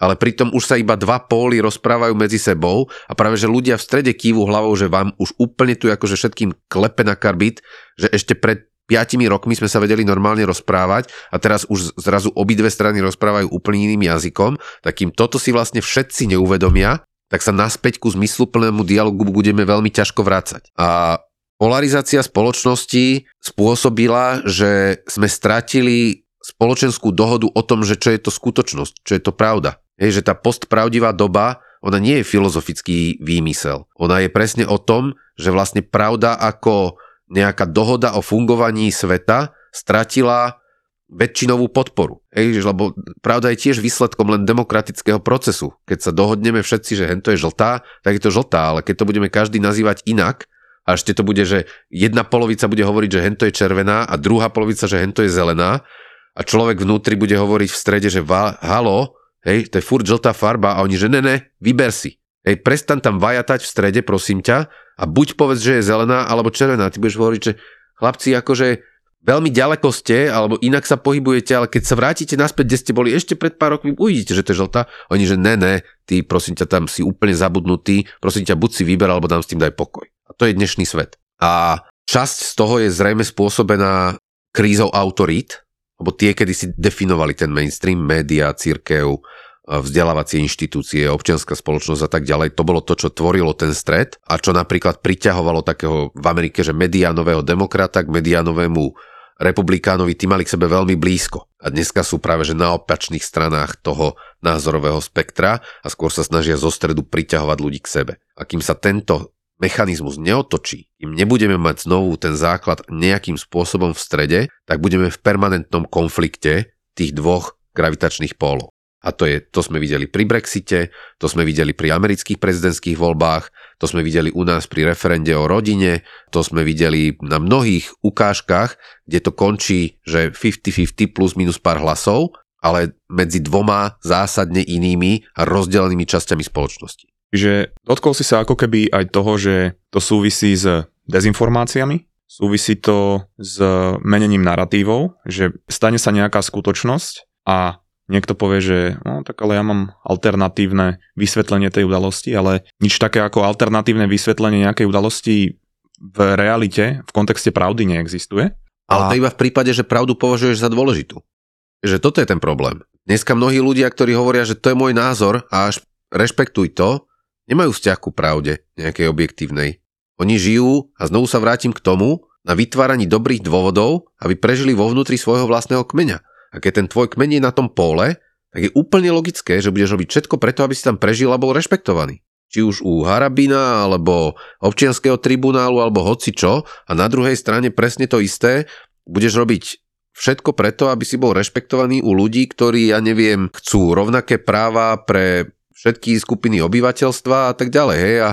ale pritom už sa iba dva póly rozprávajú medzi sebou a práve, že ľudia v strede kývu hlavou, že vám už úplne tu akože všetkým klepe na karbit, že ešte pred piatimi rokmi sme sa vedeli normálne rozprávať a teraz už zrazu obidve strany rozprávajú úplne iným jazykom, tak kým toto si vlastne všetci neuvedomia, tak sa naspäť ku zmysluplnému dialogu budeme veľmi ťažko vrácať. A polarizácia spoločnosti spôsobila, že sme stratili spoločenskú dohodu o tom, že čo je to skutočnosť, čo je to pravda. Je, že tá postpravdivá doba, ona nie je filozofický výmysel. Ona je presne o tom, že vlastne pravda ako nejaká dohoda o fungovaní sveta stratila väčšinovú podporu. Ej, lebo pravda je tiež výsledkom len demokratického procesu. Keď sa dohodneme všetci, že hento je žltá, tak je to žltá, ale keď to budeme každý nazývať inak, a ešte to bude, že jedna polovica bude hovoriť, že hento je červená a druhá polovica, že hento je zelená a človek vnútri bude hovoriť v strede, že halo, hej, to je furt žltá farba a oni, že ne, ne, vyber si. Hej, prestan tam vajatať v strede, prosím ťa, a buď povedz, že je zelená alebo červená. Ty budeš hovoriť, že chlapci, akože veľmi ďaleko ste, alebo inak sa pohybujete, ale keď sa vrátite naspäť, kde ste boli ešte pred pár rokmi, uvidíte, že to je žltá. Oni, že ne, ne, ty prosím ťa tam si úplne zabudnutý, prosím ťa, buď si vyber, alebo dám s tým daj pokoj. A to je dnešný svet. A časť z toho je zrejme spôsobená krízou autorít, lebo tie, kedy si definovali ten mainstream, média, církev, vzdelávacie inštitúcie, občianská spoločnosť a tak ďalej. To bolo to, čo tvorilo ten stred a čo napríklad priťahovalo takého v Amerike, že mediánového demokrata k mediánovému republikánovi, tí mali k sebe veľmi blízko. A dneska sú práve že na opačných stranách toho názorového spektra a skôr sa snažia zo stredu priťahovať ľudí k sebe. A kým sa tento mechanizmus neotočí, im nebudeme mať znovu ten základ nejakým spôsobom v strede, tak budeme v permanentnom konflikte tých dvoch gravitačných pólov. A to, je, to sme videli pri Brexite, to sme videli pri amerických prezidentských voľbách, to sme videli u nás pri referende o rodine, to sme videli na mnohých ukážkach, kde to končí, že 50-50 plus minus pár hlasov, ale medzi dvoma zásadne inými a rozdelenými časťami spoločnosti. Že dotkol si sa ako keby aj toho, že to súvisí s dezinformáciami, súvisí to s menením narratívov, že stane sa nejaká skutočnosť a Niekto povie, že no tak ale ja mám alternatívne vysvetlenie tej udalosti, ale nič také ako alternatívne vysvetlenie nejakej udalosti v realite, v kontexte pravdy neexistuje. Ale to iba v prípade, že pravdu považuješ za dôležitú. Že toto je ten problém. Dneska mnohí ľudia, ktorí hovoria, že to je môj názor a až rešpektuj to, nemajú vzťah ku pravde nejakej objektívnej. Oni žijú, a znovu sa vrátim k tomu, na vytváraní dobrých dôvodov, aby prežili vo vnútri svojho vlastného kmeňa. A keď ten tvoj kmeň je na tom pole, tak je úplne logické, že budeš robiť všetko preto, aby si tam prežil a bol rešpektovaný. Či už u Harabina, alebo občianského tribunálu, alebo hoci čo. A na druhej strane presne to isté, budeš robiť všetko preto, aby si bol rešpektovaný u ľudí, ktorí, ja neviem, chcú rovnaké práva pre všetky skupiny obyvateľstva a tak ďalej. Hej? A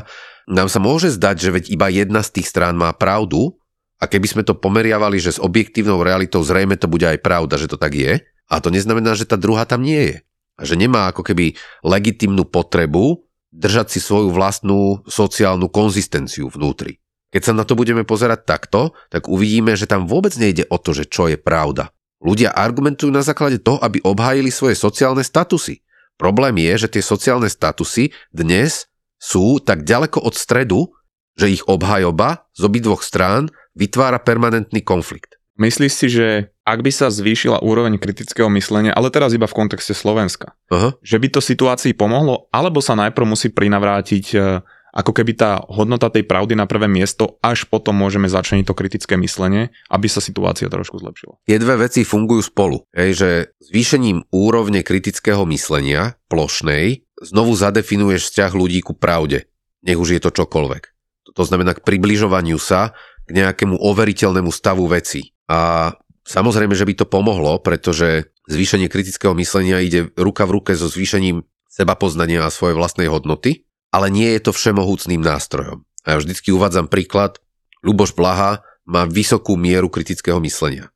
nám sa môže zdať, že veď iba jedna z tých strán má pravdu, a keby sme to pomeriavali, že s objektívnou realitou zrejme to bude aj pravda, že to tak je, a to neznamená, že tá druhá tam nie je. A že nemá ako keby legitimnú potrebu držať si svoju vlastnú sociálnu konzistenciu vnútri. Keď sa na to budeme pozerať takto, tak uvidíme, že tam vôbec nejde o to, že čo je pravda. Ľudia argumentujú na základe toho, aby obhájili svoje sociálne statusy. Problém je, že tie sociálne statusy dnes sú tak ďaleko od stredu, že ich obhajoba z obidvoch strán vytvára permanentný konflikt. Myslíš si, že ak by sa zvýšila úroveň kritického myslenia, ale teraz iba v kontexte Slovenska, uh-huh. že by to situácii pomohlo, alebo sa najprv musí prinavrátiť e, ako keby tá hodnota tej pravdy na prvé miesto, až potom môžeme začať to kritické myslenie, aby sa situácia trošku zlepšila. Tie dve veci fungujú spolu. Hej, že zvýšením úrovne kritického myslenia plošnej znovu zadefinuješ vzťah ľudí ku pravde. Nech už je to čokoľvek. To znamená k približovaniu sa k nejakému overiteľnému stavu veci. A samozrejme, že by to pomohlo, pretože zvýšenie kritického myslenia ide ruka v ruke so zvýšením seba poznania a svojej vlastnej hodnoty, ale nie je to všemohúcným nástrojom. A ja vždycky uvádzam príklad, Luboš Blaha má vysokú mieru kritického myslenia.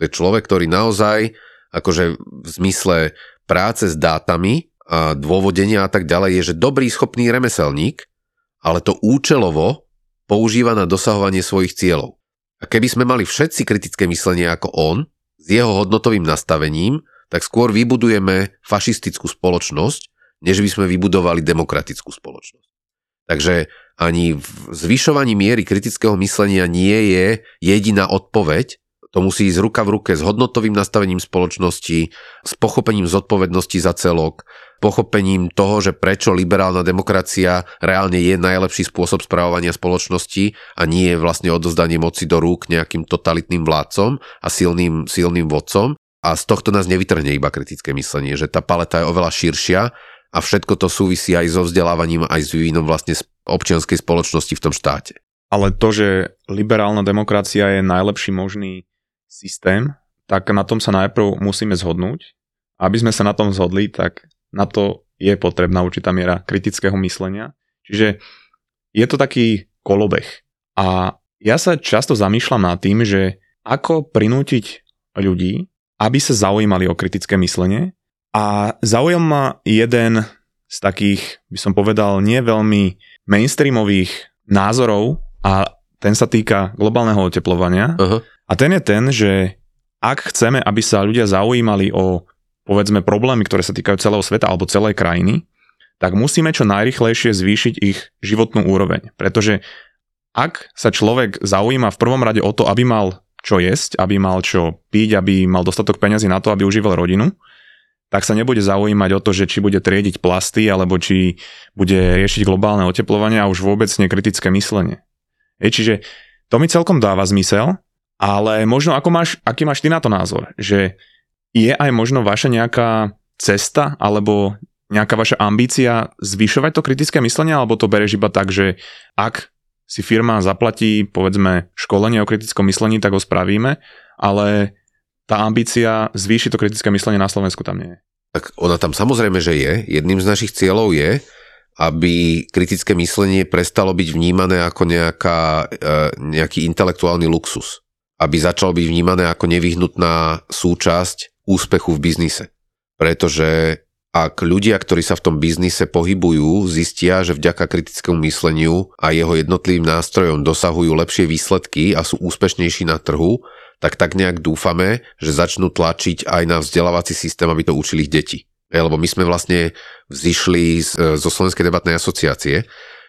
To je človek, ktorý naozaj, akože v zmysle práce s dátami a dôvodenia a tak ďalej je, že dobrý, schopný remeselník, ale to účelovo používa na dosahovanie svojich cieľov. A keby sme mali všetci kritické myslenie ako on, s jeho hodnotovým nastavením, tak skôr vybudujeme fašistickú spoločnosť, než by sme vybudovali demokratickú spoločnosť. Takže ani v zvyšovaní miery kritického myslenia nie je jediná odpoveď, to musí ísť ruka v ruke s hodnotovým nastavením spoločnosti, s pochopením zodpovednosti za celok, pochopením toho, že prečo liberálna demokracia reálne je najlepší spôsob správovania spoločnosti a nie je vlastne odozdanie moci do rúk nejakým totalitným vládcom a silným, silným vodcom. A z tohto nás nevytrhne iba kritické myslenie, že tá paleta je oveľa širšia a všetko to súvisí aj so vzdelávaním, aj s vývinom vlastne občianskej spoločnosti v tom štáte. Ale to, že liberálna demokracia je najlepší možný systém, tak na tom sa najprv musíme zhodnúť. Aby sme sa na tom zhodli, tak na to je potrebná určitá miera kritického myslenia. Čiže je to taký kolobeh. A ja sa často zamýšľam nad tým, že ako prinútiť ľudí, aby sa zaujímali o kritické myslenie. A zaujíma jeden z takých, by som povedal, nie veľmi mainstreamových názorov a ten sa týka globálneho oteplovania. Uh-huh. A ten je ten, že ak chceme, aby sa ľudia zaujímali o povedzme problémy, ktoré sa týkajú celého sveta alebo celej krajiny, tak musíme čo najrychlejšie zvýšiť ich životnú úroveň. Pretože ak sa človek zaujíma v prvom rade o to, aby mal čo jesť, aby mal čo piť, aby mal dostatok peňazí na to, aby užíval rodinu, tak sa nebude zaujímať o to, že či bude triediť plasty, alebo či bude riešiť globálne oteplovanie a už vôbec nekritické myslenie. Je, čiže to mi celkom dáva zmysel, ale možno ako máš, aký máš ty na to názor? Že je aj možno vaša nejaká cesta alebo nejaká vaša ambícia zvyšovať to kritické myslenie, alebo to bereš iba tak, že ak si firma zaplatí, povedzme, školenie o kritickom myslení, tak ho spravíme, ale tá ambícia zvýšiť to kritické myslenie na Slovensku tam nie je. Tak ona tam samozrejme, že je. Jedným z našich cieľov je, aby kritické myslenie prestalo byť vnímané ako nejaká, e, nejaký intelektuálny luxus aby začalo byť vnímané ako nevyhnutná súčasť úspechu v biznise. Pretože ak ľudia, ktorí sa v tom biznise pohybujú, zistia, že vďaka kritickému mysleniu a jeho jednotlivým nástrojom dosahujú lepšie výsledky a sú úspešnejší na trhu, tak tak nejak dúfame, že začnú tlačiť aj na vzdelávací systém, aby to učili ich deti. Lebo my sme vlastne vzýšli zo Slovenskej debatnej asociácie,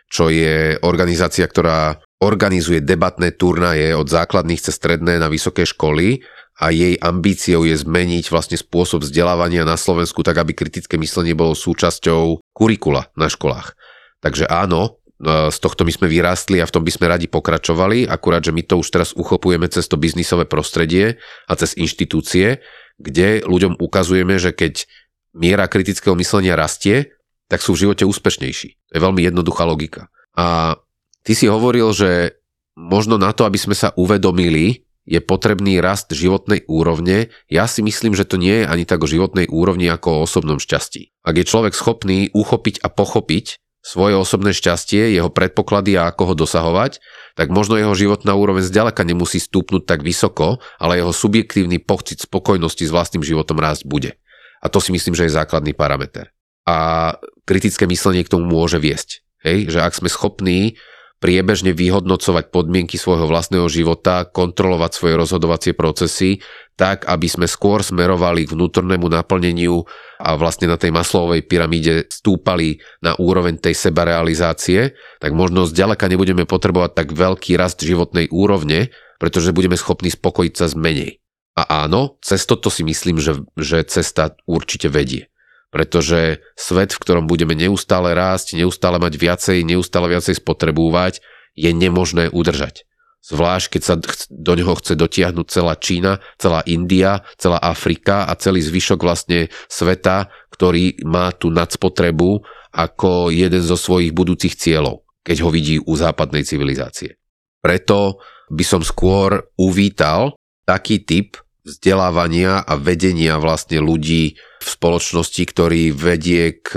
čo je organizácia, ktorá organizuje debatné turnaje od základných cez stredné na vysoké školy a jej ambíciou je zmeniť vlastne spôsob vzdelávania na Slovensku tak, aby kritické myslenie bolo súčasťou kurikula na školách. Takže áno, e, z tohto my sme vyrástli a v tom by sme radi pokračovali, akurát, že my to už teraz uchopujeme cez to biznisové prostredie a cez inštitúcie, kde ľuďom ukazujeme, že keď miera kritického myslenia rastie, tak sú v živote úspešnejší. To je veľmi jednoduchá logika. A Ty si hovoril, že možno na to, aby sme sa uvedomili, je potrebný rast životnej úrovne. Ja si myslím, že to nie je ani tak o životnej úrovni ako o osobnom šťastí. Ak je človek schopný uchopiť a pochopiť svoje osobné šťastie, jeho predpoklady a ako ho dosahovať, tak možno jeho životná úroveň zďaleka nemusí stúpnuť tak vysoko, ale jeho subjektívny pocit spokojnosti s vlastným životom rásť bude. A to si myslím, že je základný parameter. A kritické myslenie k tomu môže viesť. Hej? Že ak sme schopní priebežne vyhodnocovať podmienky svojho vlastného života, kontrolovať svoje rozhodovacie procesy, tak aby sme skôr smerovali k vnútornému naplneniu a vlastne na tej maslovej pyramíde stúpali na úroveň tej sebarealizácie, tak možno zďaleka nebudeme potrebovať tak veľký rast životnej úrovne, pretože budeme schopní spokojiť sa s menej. A áno, cez toto si myslím, že, že cesta určite vedie pretože svet, v ktorom budeme neustále rásť, neustále mať viacej, neustále viacej spotrebúvať, je nemožné udržať. Zvlášť, keď sa do neho chce dotiahnuť celá Čína, celá India, celá Afrika a celý zvyšok vlastne sveta, ktorý má tú nadspotrebu ako jeden zo svojich budúcich cieľov, keď ho vidí u západnej civilizácie. Preto by som skôr uvítal taký typ vzdelávania a vedenia vlastne ľudí v spoločnosti, ktorý vedie k...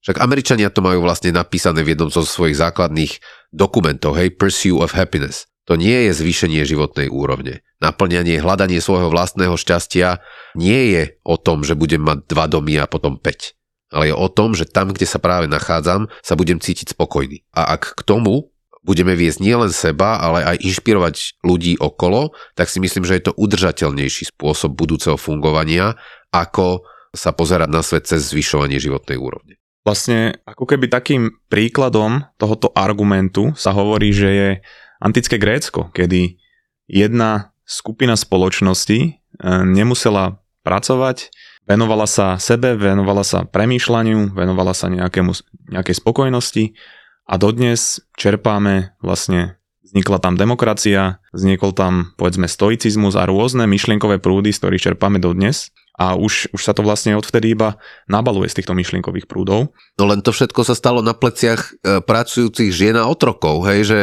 Však Američania to majú vlastne napísané v jednom zo svojich základných dokumentov, hej, Pursue of Happiness. To nie je zvýšenie životnej úrovne. Naplňanie, hľadanie svojho vlastného šťastia nie je o tom, že budem mať dva domy a potom 5. ale je o tom, že tam, kde sa práve nachádzam, sa budem cítiť spokojný. A ak k tomu budeme viesť nielen seba, ale aj inšpirovať ľudí okolo, tak si myslím, že je to udržateľnejší spôsob budúceho fungovania, ako sa pozerať na svet cez zvyšovanie životnej úrovne. Vlastne ako keby takým príkladom tohoto argumentu sa hovorí, že je antické Grécko, kedy jedna skupina spoločnosti e, nemusela pracovať, venovala sa sebe, venovala sa premýšľaniu, venovala sa nejakému, nejakej spokojnosti a dodnes čerpáme vlastne Vznikla tam demokracia, vznikol tam povedzme stoicizmus a rôzne myšlienkové prúdy, z ktorých čerpáme dodnes a už, už sa to vlastne odvtedy iba nabaluje z týchto myšlienkových prúdov. No len to všetko sa stalo na pleciach e, pracujúcich žien a otrokov, hej, že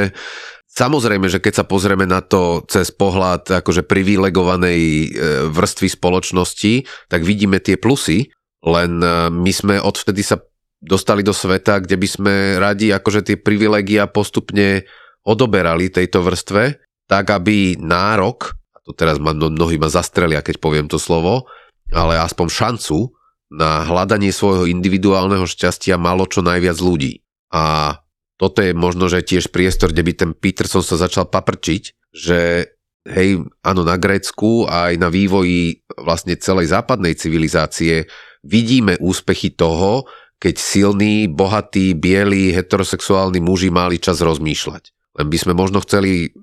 Samozrejme, že keď sa pozrieme na to cez pohľad akože privilegovanej e, vrstvy spoločnosti, tak vidíme tie plusy, len e, my sme odvtedy sa dostali do sveta, kde by sme radi akože tie privilegia postupne odoberali tejto vrstve, tak aby nárok, a to teraz ma, mnohí ma zastrelia, keď poviem to slovo, ale aspoň šancu na hľadanie svojho individuálneho šťastia malo čo najviac ľudí. A toto je možno, že tiež priestor, kde by ten Peterson sa začal paprčiť, že hej, áno, na Grécku a aj na vývoji vlastne celej západnej civilizácie vidíme úspechy toho, keď silní, bohatí, bieli, heterosexuálni muži mali čas rozmýšľať. Len by sme možno chceli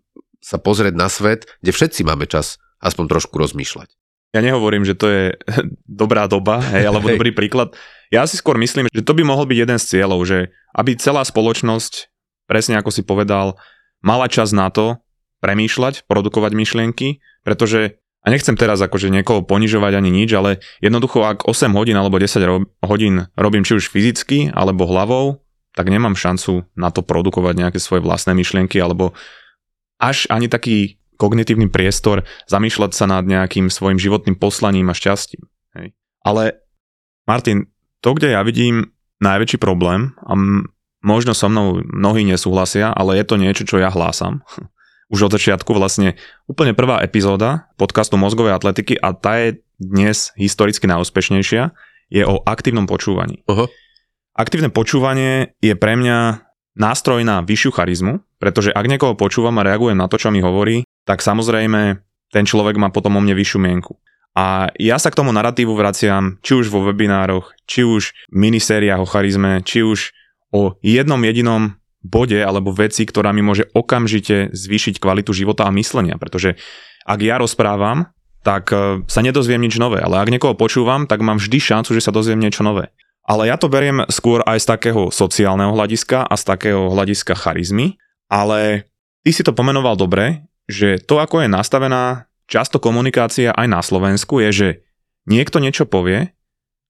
sa pozrieť na svet, kde všetci máme čas aspoň trošku rozmýšľať. Ja nehovorím, že to je [laughs] dobrá doba, hej, alebo hej. dobrý príklad. Ja si skôr myslím, že to by mohol byť jeden z cieľov, že aby celá spoločnosť, presne ako si povedal, mala čas na to premýšľať, produkovať myšlienky, pretože a nechcem teraz akože niekoho ponižovať ani nič, ale jednoducho ak 8 hodín alebo 10 ro- hodín robím či už fyzicky alebo hlavou, tak nemám šancu na to produkovať nejaké svoje vlastné myšlienky, alebo až ani taký kognitívny priestor zamýšľať sa nad nejakým svojim životným poslaním a šťastím. Hej. Ale Martin, to, kde ja vidím najväčší problém, a m- možno so mnou mnohí nesúhlasia, ale je to niečo, čo ja hlásam. [laughs] Už od začiatku vlastne úplne prvá epizóda podcastu Mozgovej atletiky a tá je dnes historicky najúspešnejšia, je o aktívnom počúvaní. Uh-huh. Aktívne počúvanie je pre mňa nástroj na vyššiu charizmu, pretože ak niekoho počúvam a reagujem na to, čo mi hovorí, tak samozrejme ten človek má potom o mne vyššiu mienku. A ja sa k tomu narratívu vraciam či už vo webinároch, či už v minisériách o charizme, či už o jednom jedinom bode alebo veci, ktorá mi môže okamžite zvýšiť kvalitu života a myslenia. Pretože ak ja rozprávam, tak e, sa nedozviem nič nové, ale ak niekoho počúvam, tak mám vždy šancu, že sa dozviem niečo nové. Ale ja to beriem skôr aj z takého sociálneho hľadiska a z takého hľadiska charizmy, ale ty si to pomenoval dobre, že to, ako je nastavená často komunikácia aj na Slovensku, je, že niekto niečo povie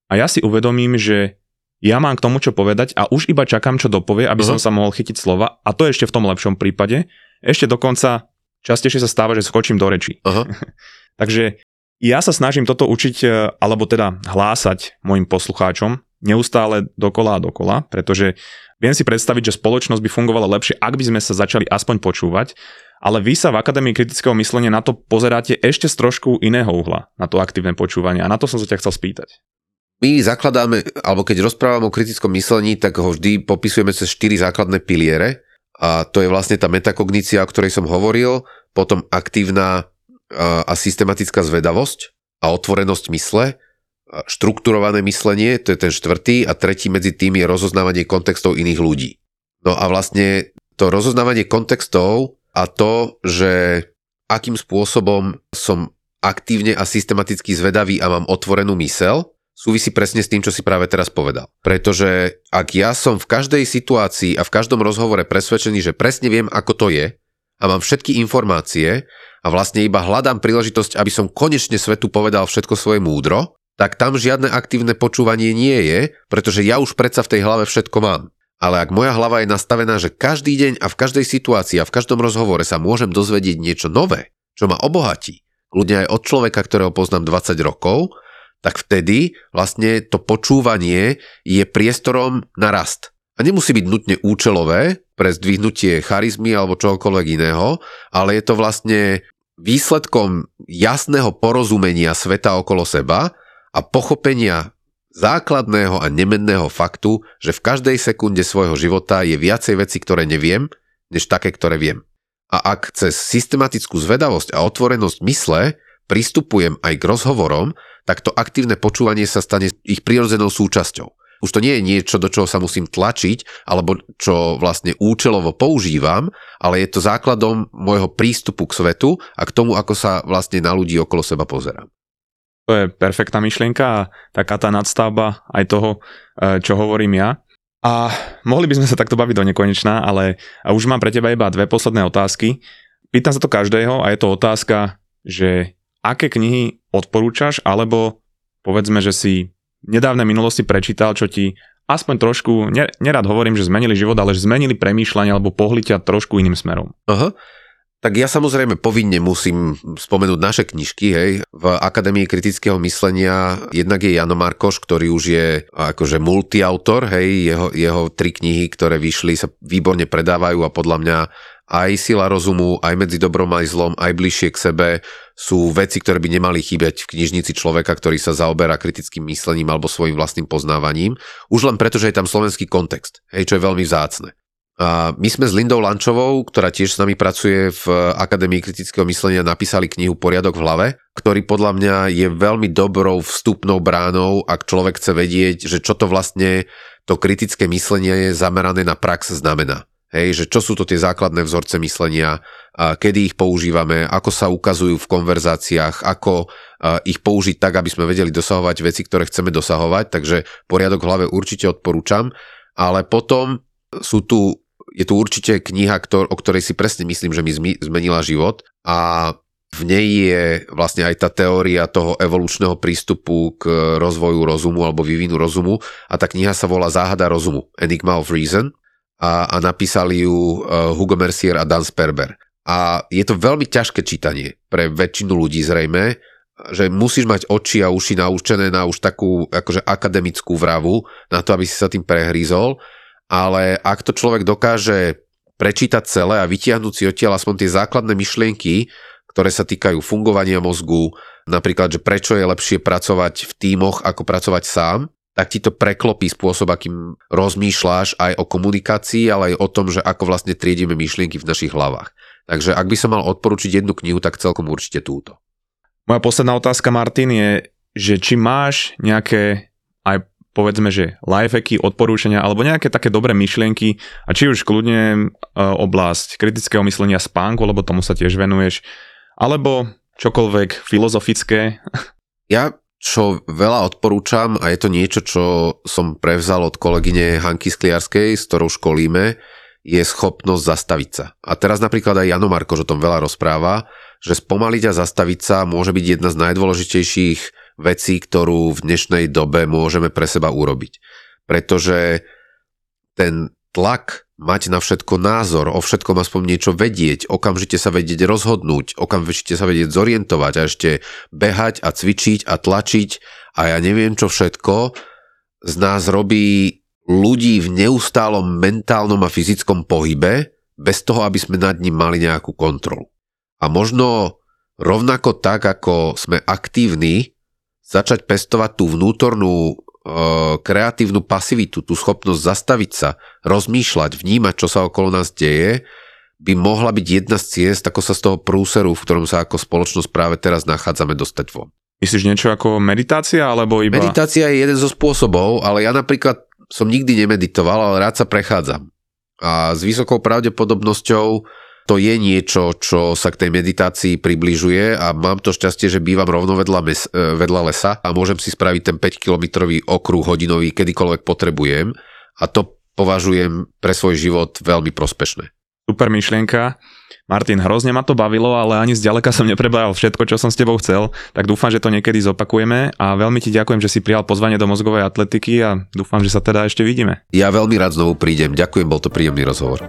a ja si uvedomím, že ja mám k tomu čo povedať a už iba čakám, čo dopovie, aby uh-huh. som sa mohol chytiť slova a to ešte v tom lepšom prípade. Ešte dokonca častejšie sa stáva, že skočím do rečí. Uh-huh. [laughs] Takže ja sa snažím toto učiť, e, alebo teda hlásať mojim poslucháčom, neustále dokola a dokola, pretože viem si predstaviť, že spoločnosť by fungovala lepšie, ak by sme sa začali aspoň počúvať, ale vy sa v Akadémii kritického myslenia na to pozeráte ešte z trošku iného uhla, na to aktívne počúvanie a na to som sa ťa chcel spýtať. My zakladáme, alebo keď rozprávame o kritickom myslení, tak ho vždy popisujeme cez štyri základné piliere a to je vlastne tá metakognícia, o ktorej som hovoril, potom aktívna a systematická zvedavosť a otvorenosť mysle, štrukturované myslenie, to je ten štvrtý, a tretí medzi tým je rozoznávanie kontextov iných ľudí. No a vlastne to rozoznávanie kontextov a to, že akým spôsobom som aktívne a systematicky zvedavý a mám otvorenú mysel, súvisí presne s tým, čo si práve teraz povedal. Pretože ak ja som v každej situácii a v každom rozhovore presvedčený, že presne viem, ako to je a mám všetky informácie a vlastne iba hľadám príležitosť, aby som konečne svetu povedal všetko svoje múdro, tak tam žiadne aktívne počúvanie nie je, pretože ja už predsa v tej hlave všetko mám. Ale ak moja hlava je nastavená, že každý deň a v každej situácii a v každom rozhovore sa môžem dozvedieť niečo nové, čo ma obohatí, ľudia aj od človeka, ktorého poznám 20 rokov, tak vtedy vlastne to počúvanie je priestorom na rast. A nemusí byť nutne účelové pre zdvihnutie charizmy alebo čohokoľvek iného, ale je to vlastne výsledkom jasného porozumenia sveta okolo seba a pochopenia základného a nemenného faktu, že v každej sekunde svojho života je viacej veci, ktoré neviem, než také, ktoré viem. A ak cez systematickú zvedavosť a otvorenosť mysle pristupujem aj k rozhovorom, tak to aktívne počúvanie sa stane ich prirodzenou súčasťou. Už to nie je niečo, do čoho sa musím tlačiť, alebo čo vlastne účelovo používam, ale je to základom môjho prístupu k svetu a k tomu, ako sa vlastne na ľudí okolo seba pozerám. To je perfektná myšlienka a taká tá nadstavba aj toho, e, čo hovorím ja. A mohli by sme sa takto baviť do nekonečná, ale už mám pre teba iba dve posledné otázky. Pýtam sa to každého a je to otázka, že aké knihy odporúčaš, alebo povedzme, že si v nedávnej minulosti prečítal, čo ti aspoň trošku, nerad hovorím, že zmenili život, ale že zmenili premýšľanie alebo pohli trošku iným smerom. Aha. Tak ja samozrejme povinne musím spomenúť naše knižky, hej. V Akadémii kritického myslenia jednak je Jano Markoš, ktorý už je akože multiautor, hej, jeho, jeho tri knihy, ktoré vyšli, sa výborne predávajú a podľa mňa aj sila rozumu, aj medzi dobrom aj zlom, aj bližšie k sebe sú veci, ktoré by nemali chýbať v knižnici človeka, ktorý sa zaoberá kritickým myslením alebo svojim vlastným poznávaním, už len preto, že je tam slovenský kontext, hej, čo je veľmi vzácne. My sme s Lindou Lančovou, ktorá tiež s nami pracuje v Akadémii kritického myslenia, napísali knihu Poriadok v hlave, ktorý podľa mňa je veľmi dobrou vstupnou bránou, ak človek chce vedieť, že čo to vlastne to kritické myslenie je zamerané na prax znamená. Hej, že čo sú to tie základné vzorce myslenia, a kedy ich používame, ako sa ukazujú v konverzáciách, ako ich použiť tak, aby sme vedeli dosahovať veci, ktoré chceme dosahovať, takže poriadok v hlave určite odporúčam, ale potom sú tu je tu určite kniha, ktor- o ktorej si presne myslím, že mi zmenila život a v nej je vlastne aj tá teória toho evolučného prístupu k rozvoju rozumu alebo vývinu rozumu a tá kniha sa volá Záhada rozumu, Enigma of Reason a, a napísali ju uh, Hugo Mercier a Dan Sperber. A je to veľmi ťažké čítanie pre väčšinu ľudí zrejme, že musíš mať oči a uši naučené na už takú akože akademickú vravu, na to, aby si sa tým prehrízol ale ak to človek dokáže prečítať celé a vytiahnuť si odtiaľ aspoň tie základné myšlienky, ktoré sa týkajú fungovania mozgu, napríklad, že prečo je lepšie pracovať v tímoch ako pracovať sám, tak ti to preklopí spôsob, akým rozmýšľaš aj o komunikácii, ale aj o tom, že ako vlastne triedime myšlienky v našich hlavách. Takže ak by som mal odporučiť jednu knihu, tak celkom určite túto. Moja posledná otázka, Martin, je, že či máš nejaké aj povedzme, že lifehacky, odporúčania alebo nejaké také dobré myšlienky a či už kľudne e, oblasť kritického myslenia spánku, lebo tomu sa tiež venuješ, alebo čokoľvek filozofické. Ja čo veľa odporúčam a je to niečo, čo som prevzal od kolegyne Hanky Skliarskej, s ktorou školíme, je schopnosť zastaviť sa. A teraz napríklad aj Jano Markoš o tom veľa rozpráva, že spomaliť a zastaviť sa môže byť jedna z najdôležitejších vecí, ktorú v dnešnej dobe môžeme pre seba urobiť. Pretože ten tlak mať na všetko názor, o všetkom aspoň niečo vedieť, okamžite sa vedieť rozhodnúť, okamžite sa vedieť zorientovať a ešte behať a cvičiť a tlačiť a ja neviem čo všetko, z nás robí ľudí v neustálom mentálnom a fyzickom pohybe, bez toho, aby sme nad ním mali nejakú kontrolu. A možno rovnako tak, ako sme aktívni začať pestovať tú vnútornú e, kreatívnu pasivitu, tú schopnosť zastaviť sa, rozmýšľať, vnímať, čo sa okolo nás deje, by mohla byť jedna z ciest, ako sa z toho prúseru, v ktorom sa ako spoločnosť práve teraz nachádzame, dostať von. Myslíš niečo ako meditácia, alebo iba... Meditácia je jeden zo spôsobov, ale ja napríklad som nikdy nemeditoval, ale rád sa prechádzam. A s vysokou pravdepodobnosťou to je niečo, čo sa k tej meditácii približuje a mám to šťastie, že bývam rovno vedľa, mes, e, vedľa lesa a môžem si spraviť ten 5-kilometrový okruh hodinový, kedykoľvek potrebujem a to považujem pre svoj život veľmi prospešné. Super myšlienka. Martin, hrozne ma to bavilo, ale ani zďaleka som neprebral všetko, čo som s tebou chcel, tak dúfam, že to niekedy zopakujeme a veľmi ti ďakujem, že si prijal pozvanie do mozgovej atletiky a dúfam, že sa teda ešte vidíme. Ja veľmi rád znovu prídem. Ďakujem, bol to príjemný rozhovor.